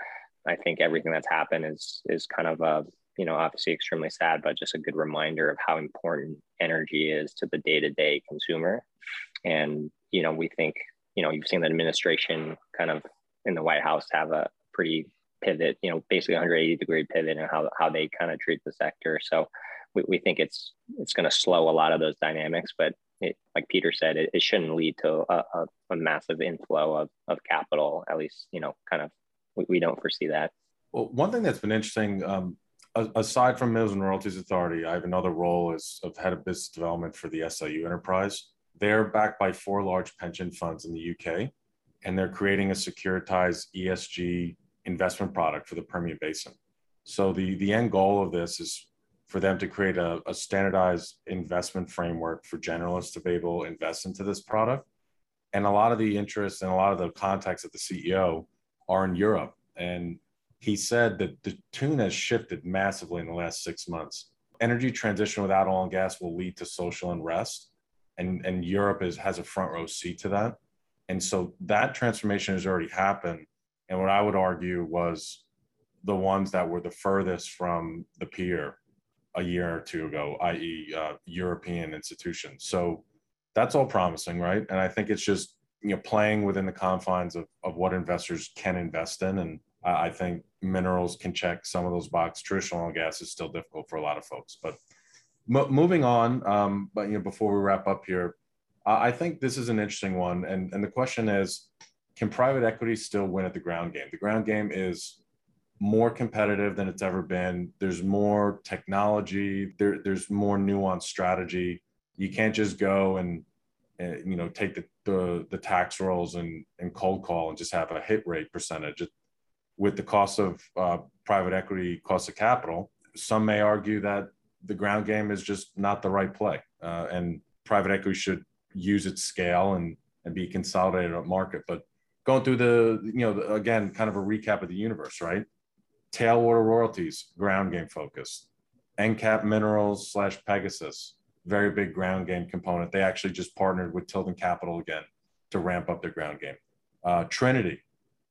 I think everything that's happened is is kind of a you know obviously extremely sad, but just a good reminder of how important energy is to the day to day consumer. And you know we think you know you've seen the administration kind of in the White House have a pretty pivot, you know, basically 180 degree pivot and how how they kind of treat the sector. So we, we think it's it's going to slow a lot of those dynamics, but it, like Peter said, it, it shouldn't lead to a, a, a, massive inflow of, of capital. At least, you know, kind of we, we don't foresee that. Well, one thing that's been interesting, um, aside from Minerals and Royalties Authority, I have another role as of head of business development for the SLU enterprise. They're backed by four large pension funds in the UK, and they're creating a securitized ESG investment product for the Permian Basin. So the the end goal of this is for them to create a, a standardized investment framework for generalists to be able to invest into this product. And a lot of the interest and a lot of the contacts of the CEO are in Europe. And he said that the tune has shifted massively in the last six months. Energy transition without oil and gas will lead to social unrest. And, and Europe is, has a front row seat to that. And so that transformation has already happened. And what I would argue was the ones that were the furthest from the peer a year or two ago, i.e., uh, European institutions. So that's all promising, right? And I think it's just you know playing within the confines of, of what investors can invest in, and I, I think minerals can check some of those boxes. Traditional gas is still difficult for a lot of folks, but moving on. Um, but you know, before we wrap up here, uh, I think this is an interesting one, and and the question is, can private equity still win at the ground game? The ground game is more competitive than it's ever been. There's more technology. There, there's more nuanced strategy. You can't just go and, and you know take the, the, the tax rolls and and cold call and just have a hit rate percentage. With the cost of uh, private equity, cost of capital, some may argue that the ground game is just not the right play, uh, and private equity should use its scale and and be consolidated at market. But going through the you know again kind of a recap of the universe, right? Tailwater Royalties, ground game focused. NCAP Minerals slash Pegasus, very big ground game component. They actually just partnered with Tilden Capital again to ramp up their ground game. Uh, Trinity,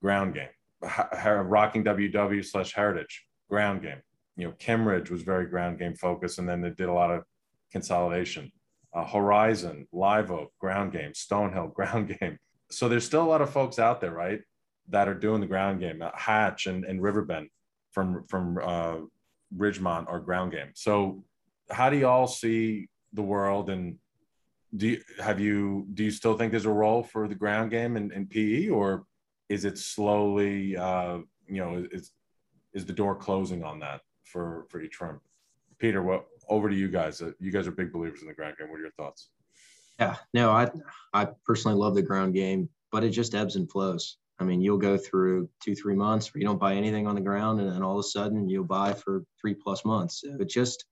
ground game. Rocking WW slash Heritage, ground game. You know, Kimmeridge was very ground game focused, and then they did a lot of consolidation. Uh, Horizon, Live Oak, ground game. Stonehill, ground game. So there's still a lot of folks out there, right, that are doing the ground game. Uh, Hatch and, and Riverbend from from uh, Ridgemont or ground game. So, how do y'all see the world, and do you, have you do you still think there's a role for the ground game in, in PE, or is it slowly, uh, you know, is is the door closing on that for for each firm? Peter, what over to you guys? Uh, you guys are big believers in the ground game. What are your thoughts? Yeah, no, I I personally love the ground game, but it just ebbs and flows. I mean, you'll go through two, three months where you don't buy anything on the ground, and then all of a sudden you'll buy for three plus months. It just,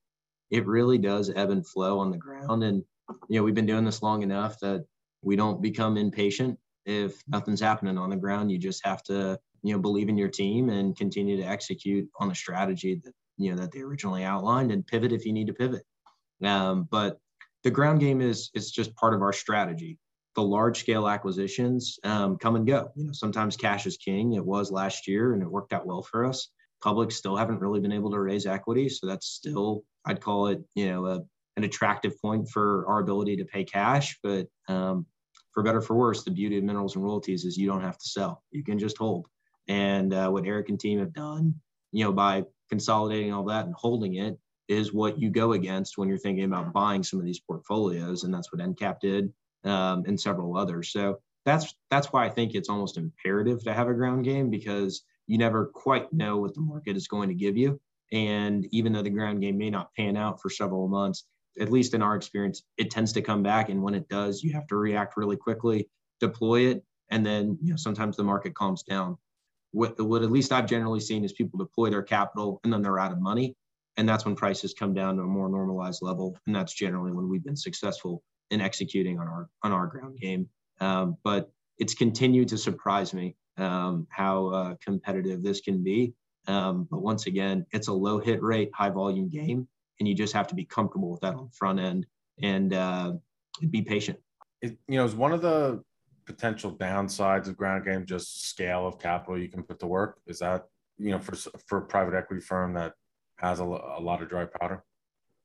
it really does ebb and flow on the ground. And, you know, we've been doing this long enough that we don't become impatient if nothing's happening on the ground. You just have to, you know, believe in your team and continue to execute on the strategy that, you know, that they originally outlined and pivot if you need to pivot. Um, but the ground game is, is just part of our strategy the large scale acquisitions um, come and go. You know, sometimes cash is king. It was last year, and it worked out well for us. Publics still haven't really been able to raise equity, so that's still I'd call it you know a, an attractive point for our ability to pay cash. But um, for better for worse, the beauty of minerals and royalties is you don't have to sell; you can just hold. And uh, what Eric and team have done, you know, by consolidating all that and holding it, is what you go against when you're thinking about buying some of these portfolios, and that's what NCAP did um, and several others. So that's that's why I think it's almost imperative to have a ground game because you never quite know what the market is going to give you. And even though the ground game may not pan out for several months, at least in our experience, it tends to come back. And when it does, you have to react really quickly, deploy it, and then you know sometimes the market calms down. What, what at least I've generally seen is people deploy their capital and then they're out of money, and that's when prices come down to a more normalized level, and that's generally when we've been successful in executing on our on our ground game. Um, but it's continued to surprise me um, how uh, competitive this can be. Um, but once again, it's a low hit rate, high volume game, and you just have to be comfortable with that on the front end and uh, be patient. It, you know, is one of the potential downsides of ground game just scale of capital you can put to work? Is that you know for for a private equity firm that has a, a lot of dry powder?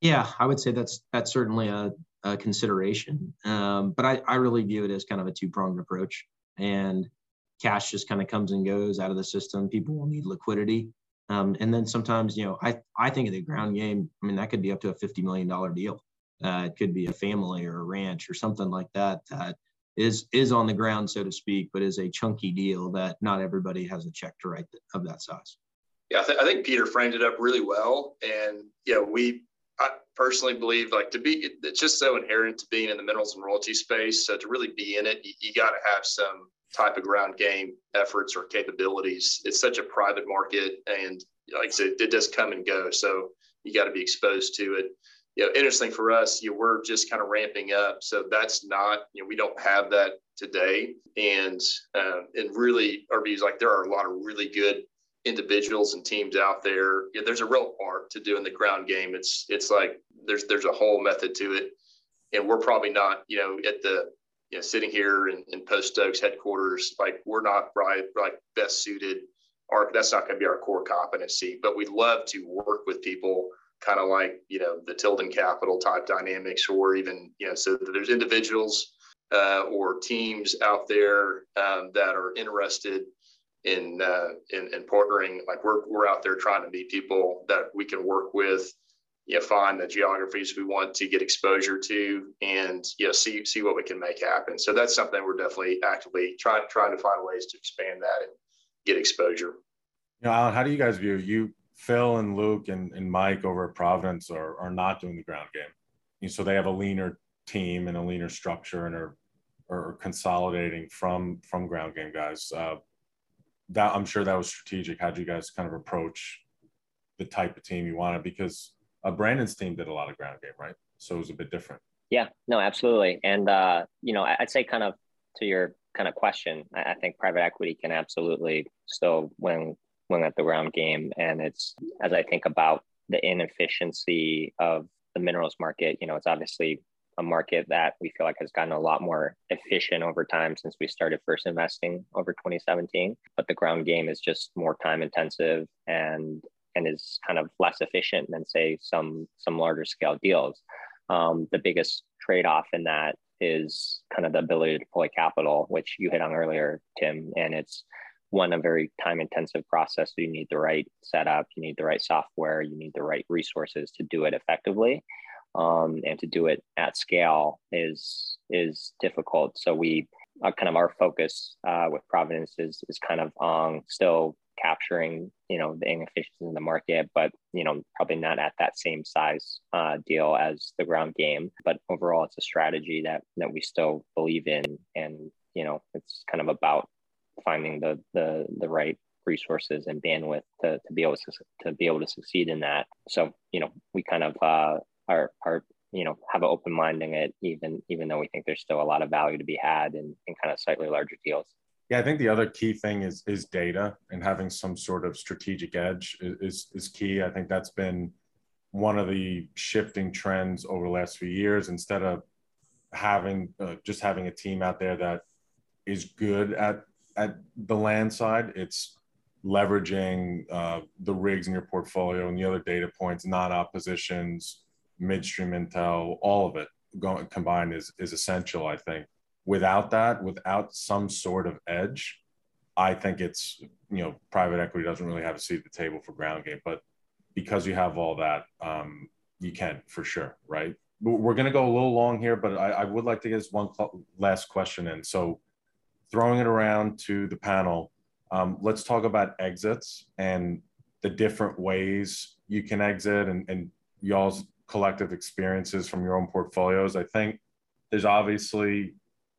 Yeah, I would say that's that's certainly a, a consideration. Um, but I, I really view it as kind of a two pronged approach, and cash just kind of comes and goes out of the system. People will need liquidity, um, and then sometimes you know I I think of the ground game. I mean that could be up to a fifty million dollar deal. Uh, it could be a family or a ranch or something like that that is is on the ground, so to speak, but is a chunky deal that not everybody has a check to write of that size. Yeah, I, th- I think Peter framed it up really well, and yeah, we I personally believe like to be it's just so inherent to being in the minerals and royalty space. So to really be in it, you, you got to have some type of ground game efforts or capabilities. It's such a private market, and like I said, it does come and go. So you got to be exposed to it you know, interesting for us, you know, we're just kind of ramping up. So that's not, you know, we don't have that today. And uh, and really views like there are a lot of really good individuals and teams out there. There's a real art to doing the ground game. It's it's like there's there's a whole method to it. And we're probably not, you know, at the you know, sitting here in, in Post Oaks headquarters, like we're not right, like best suited. Our that's not going to be our core competency, but we'd love to work with people kind of like you know the Tilden Capital type dynamics, or even you know so there's individuals uh, or teams out there um, that are interested in, uh, in in partnering. Like we're we're out there trying to meet people that we can work with. You know, find the geographies we want to get exposure to, and you know, see see what we can make happen. So that's something we're definitely actively trying trying to find ways to expand that and get exposure. You know, Allen, how do you guys view you Phil and Luke and, and Mike over at Providence are, are not doing the ground game. So they have a leaner team and a leaner structure and are, are consolidating from from ground game guys. Uh, that I'm sure that was strategic. How do you guys kind of approach the type of team you wanted? Because uh, Brandon's team did a lot of ground game, right? So it was a bit different. Yeah, no, absolutely. And uh, you know, I'd say kind of to your kind of question, I think private equity can absolutely still win win at the ground game. And it's as I think about the inefficiency of the minerals market, you know, it's obviously a market that we feel like has gotten a lot more efficient over time since we started first investing over 2017. But the ground game is just more time intensive and and is kind of less efficient than say some some larger scale deals. Um, the biggest trade off in that is kind of the ability to deploy capital, which you hit on earlier, Tim, and it's one a very time intensive process. You need the right setup you need the right software you need the right resources to do it effectively. Um, and to do it at scale is is difficult. So we uh, kind of our focus uh, with providence is is kind of on still capturing you know the inefficiencies in the market but you know probably not at that same size uh, deal as the ground game but overall it's a strategy that that we still believe in and you know it's kind of about finding the the the right resources and bandwidth to, to be able to, to be able to succeed in that. So, you know, we kind of uh, are, are, you know, have an open mind in it, even, even though we think there's still a lot of value to be had in, in kind of slightly larger deals. Yeah, I think the other key thing is, is data and having some sort of strategic edge is, is key. I think that's been one of the shifting trends over the last few years. Instead of having uh, just having a team out there that is good at at the land side, it's leveraging uh, the rigs in your portfolio and the other data points, non-op positions, midstream intel, all of it going combined is is essential. I think without that, without some sort of edge, I think it's you know private equity doesn't really have a seat at the table for ground game, but because you have all that, um, you can for sure, right? We're going to go a little long here, but I, I would like to get this one last question in. So throwing it around to the panel, um, let's talk about exits and the different ways you can exit and, and y'all's collective experiences from your own portfolios. I think there's obviously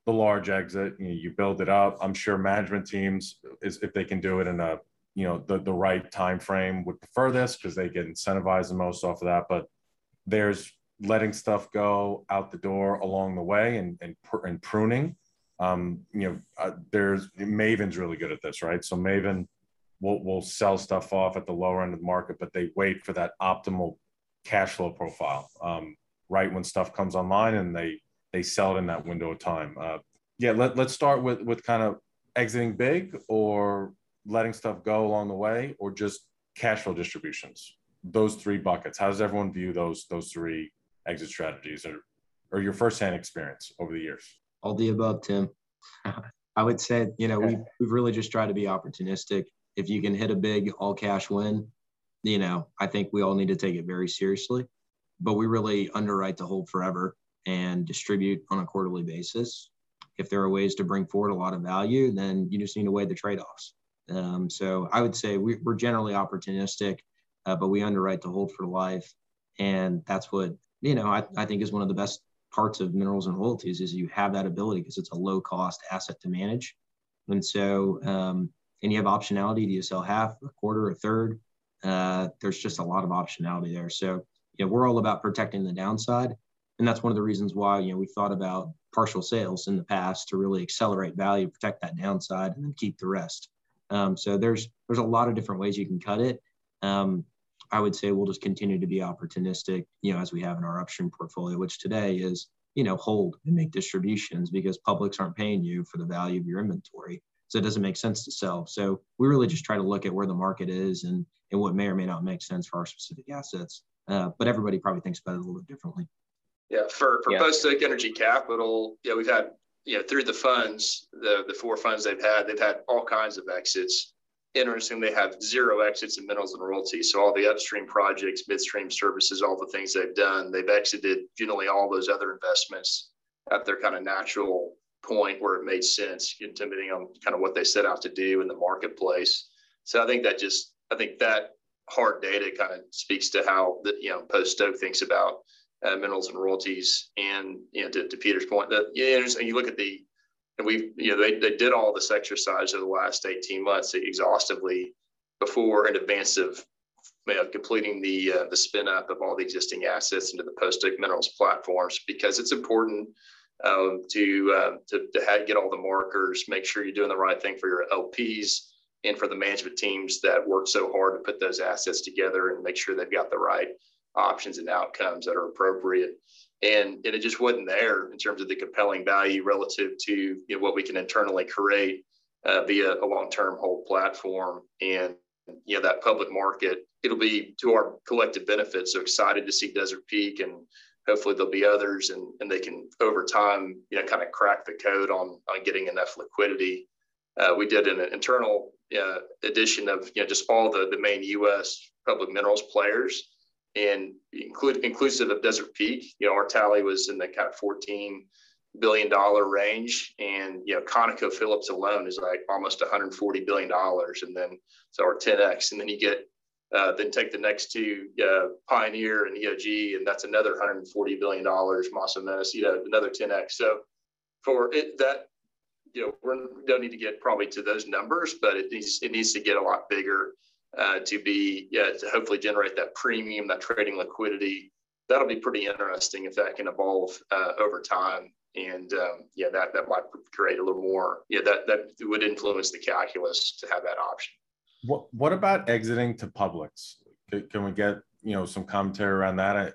the large exit. You, know, you build it up. I'm sure management teams, is, if they can do it in a you know the, the right time frame, would prefer this because they get incentivized the most off of that. But there's letting stuff go out the door along the way and and, and pruning. Um, you know, uh, there's Maven's really good at this, right? So Maven will will sell stuff off at the lower end of the market, but they wait for that optimal cash flow profile um, right when stuff comes online, and they they sell it in that window of time. Uh, yeah, let, let's start with with kind of exiting big or letting stuff go along the way, or just cash flow distributions. Those three buckets. How does everyone view those those three exit strategies, or or your firsthand experience over the years? All the above, Tim. I would say, you know, we've, we've really just tried to be opportunistic. If you can hit a big all cash win, you know, I think we all need to take it very seriously. But we really underwrite to hold forever and distribute on a quarterly basis. If there are ways to bring forward a lot of value, then you just need to weigh the trade offs. Um, so I would say we, are generally opportunistic, uh, but we underwrite to hold for life. And that's what, you know, I, I think is one of the best parts of minerals and royalties is you have that ability because it's a low cost asset to manage. And so, um, and you have optionality. Do you sell half, a quarter, a third? Uh, there's just a lot of optionality there. So, you know, we're all about protecting the downside. And that's one of the reasons why, you know, we thought about partial sales in the past to really accelerate value, protect that downside, and then keep the rest. Um, so there's there's a lot of different ways you can cut it. Um, I would say we'll just continue to be opportunistic, you know, as we have in our upstream portfolio, which today is, you know, hold and make distributions because publics aren't paying you for the value of your inventory. So it doesn't make sense to sell. So we really just try to look at where the market is and and what may or may not make sense for our specific assets. Uh, but everybody probably thinks about it a little bit differently. Yeah, for for yeah. Post Oak Energy Capital, yeah, we've had you know through the funds, the the four funds they've had, they've had all kinds of exits. Interesting, they have zero exits in minerals and royalties. So all the upstream projects, midstream services, all the things they've done, they've exited generally all those other investments at their kind of natural point where it made sense, depending on kind of what they set out to do in the marketplace. So I think that just I think that hard data kind of speaks to how the you know Post Oak thinks about uh, minerals and royalties. And you know, to, to Peter's point, that yeah, and you look at the and we you know they, they did all this exercise over the last 18 months exhaustively before in advance of you know, completing the uh, the spin up of all the existing assets into the Post Minerals platforms because it's important um, to uh, to, to have, get all the markers, make sure you're doing the right thing for your LPs and for the management teams that work so hard to put those assets together and make sure they've got the right options and outcomes that are appropriate. And, and it just wasn't there in terms of the compelling value relative to you know, what we can internally create uh, via a long-term hold platform. And you know that public market, it'll be to our collective benefit. So excited to see Desert Peak and hopefully there'll be others and, and they can over time, you know, kind of crack the code on, on getting enough liquidity. Uh, we did an internal uh, edition of you know just all the, the main U.S. public minerals players and include inclusive of Desert Peak. You know, our tally was in the kind of 14 billion dollar range, and you know, ConocoPhillips alone is like almost 140 billion dollars, and then so our 10x, and then you get uh, then take the next two, uh, Pioneer and EOG, and that's another 140 billion dollars. You know, another 10x. So for it, that you know, we don't need to get probably to those numbers, but it needs it needs to get a lot bigger uh, to be yeah, to hopefully generate that premium, that trading liquidity. That'll be pretty interesting if that can evolve uh, over time. And um, yeah, that that might create a little more. Yeah, that that would influence the calculus to have that option. What What about exiting to publics? Can, we get you know some commentary around that?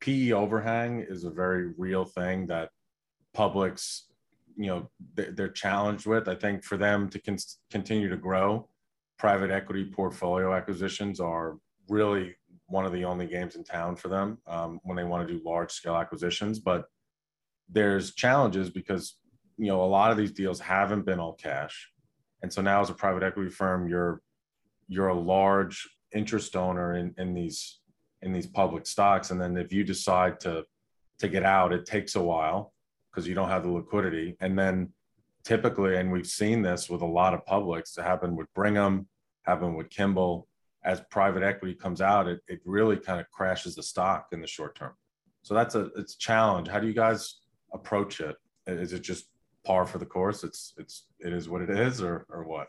PE overhang is a very real thing that publics you know they're challenged with. I think for them to con- continue to grow, private equity portfolio acquisitions are really one of the only games in town for them um, when they want to do large scale acquisitions. But there's challenges because you know a lot of these deals haven't been all cash, and so now as a private equity firm, you're you're a large interest owner in, in these in these public stocks, and then if you decide to to get out, it takes a while because you don't have the liquidity. And then typically, and we've seen this with a lot of publics, to happen with Brigham, happen with Kimbell. As private equity comes out, it, it really kind of crashes the stock in the short term. So that's a it's a challenge. How do you guys approach it? Is it just par for the course? It's it's it is what it is, or or what?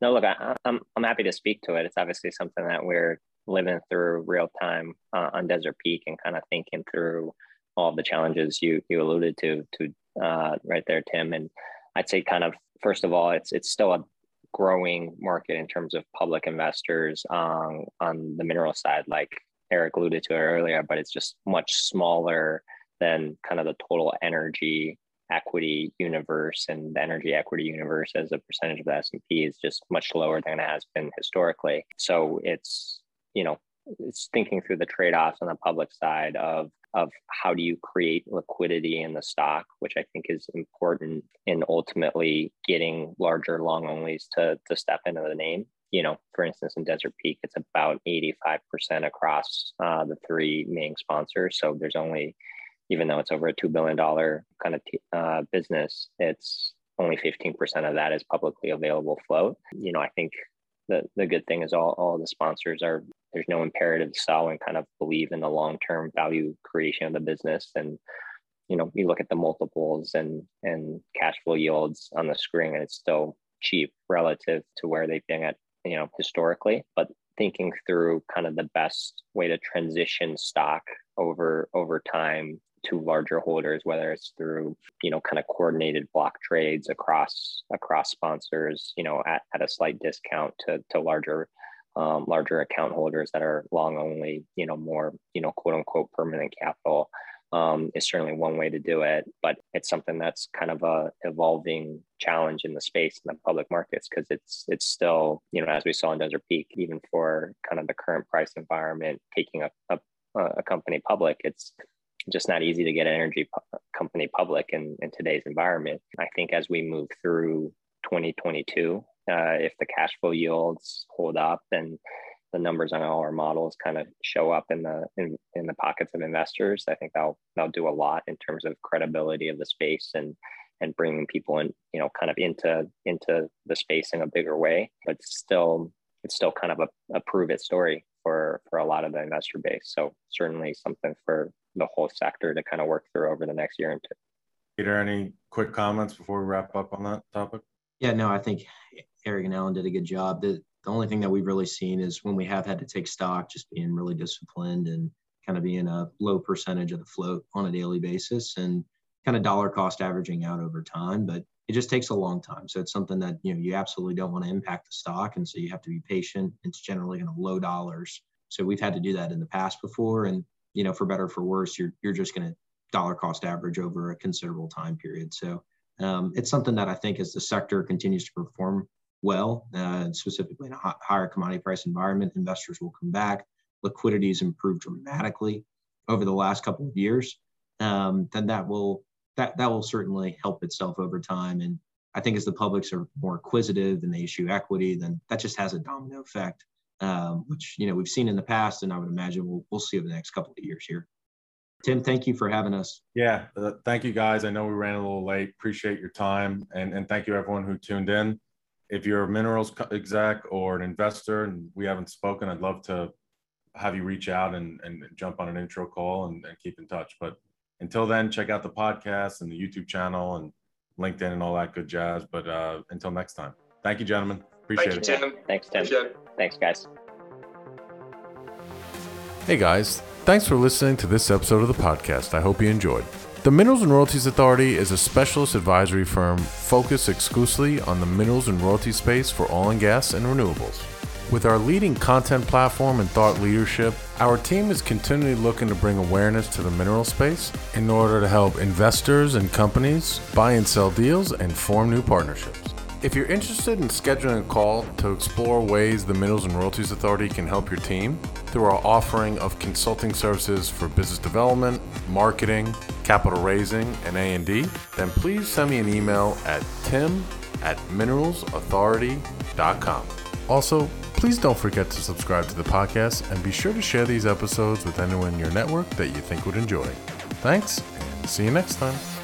No, look, I, I'm I'm happy to speak to it. It's obviously something that we're living through real time uh, on Desert Peak and kind of thinking through all the challenges you you alluded to to uh, right there, Tim. And I'd say kind of first of all, it's it's still a growing market in terms of public investors um, on the mineral side, like Eric alluded to earlier, but it's just much smaller than kind of the total energy equity universe and the energy equity universe as a percentage of the S&P is just much lower than it has been historically. So it's, you know, it's thinking through the trade-offs on the public side of of how do you create liquidity in the stock, which I think is important in ultimately getting larger long onlys to to step into the name. You know, for instance, in Desert Peak, it's about 85% across uh, the three main sponsors. So there's only even though it's over a $2 billion kind of t- uh, business, it's only 15% of that is publicly available float. You know, I think the, the good thing is all, all the sponsors are, there's no imperative to sell and kind of believe in the long-term value creation of the business. And, you know, you look at the multiples and, and cash flow yields on the screen and it's still cheap relative to where they've been at, you know, historically, but thinking through kind of the best way to transition stock over over time to larger holders, whether it's through, you know, kind of coordinated block trades across across sponsors, you know, at, at a slight discount to, to larger um, larger account holders that are long only, you know, more, you know, quote unquote permanent capital um, is certainly one way to do it. But it's something that's kind of a evolving challenge in the space in the public markets because it's it's still, you know, as we saw in Desert Peak, even for kind of the current price environment, taking a, a, a company public, it's just not easy to get an energy company public in, in today's environment. I think as we move through 2022, uh, if the cash flow yields hold up and the numbers on all our models kind of show up in the in, in the pockets of investors, I think that'll that'll do a lot in terms of credibility of the space and and bringing people in, you know, kind of into into the space in a bigger way. But still, it's still kind of a, a prove it story for for a lot of the investor base. So certainly something for the whole sector to kind of work through over the next year and two. Peter, any quick comments before we wrap up on that topic? Yeah, no, I think Eric and Allen did a good job. The the only thing that we've really seen is when we have had to take stock, just being really disciplined and kind of being a low percentage of the float on a daily basis and kind of dollar cost averaging out over time. But it just takes a long time. So it's something that you know you absolutely don't want to impact the stock, and so you have to be patient. It's generally going to low dollars. So we've had to do that in the past before, and you know for better for worse, you're you're just going to dollar cost average over a considerable time period. So um, it's something that I think as the sector continues to perform well, uh, specifically in a higher commodity price environment, investors will come back. Liquidity has improved dramatically over the last couple of years. Um, then that will that that will certainly help itself over time. And I think as the publics are more acquisitive and they issue equity, then that just has a domino effect, um, which you know we've seen in the past, and I would imagine we'll we'll see over the next couple of years here. Tim, thank you for having us. Yeah, uh, thank you guys. I know we ran a little late. Appreciate your time, and and thank you everyone who tuned in. If you're a minerals exec or an investor and we haven't spoken, I'd love to have you reach out and, and jump on an intro call and, and keep in touch. But until then, check out the podcast and the YouTube channel and LinkedIn and all that good jazz. But uh, until next time, thank you, gentlemen. Appreciate Thank you, it. Tim. Thanks, Tim. Appreciate it. Thanks, guys. Hey guys, thanks for listening to this episode of the podcast. I hope you enjoyed. The Minerals and Royalties Authority is a specialist advisory firm focused exclusively on the minerals and royalty space for oil and gas and renewables. With our leading content platform and thought leadership, our team is continually looking to bring awareness to the mineral space in order to help investors and companies buy and sell deals and form new partnerships. If you're interested in scheduling a call to explore ways the Minerals and Royalties Authority can help your team through our offering of consulting services for business development, marketing, capital raising, and A&D, then please send me an email at tim at mineralsauthority.com. Also, please don't forget to subscribe to the podcast and be sure to share these episodes with anyone in your network that you think would enjoy. Thanks, and see you next time.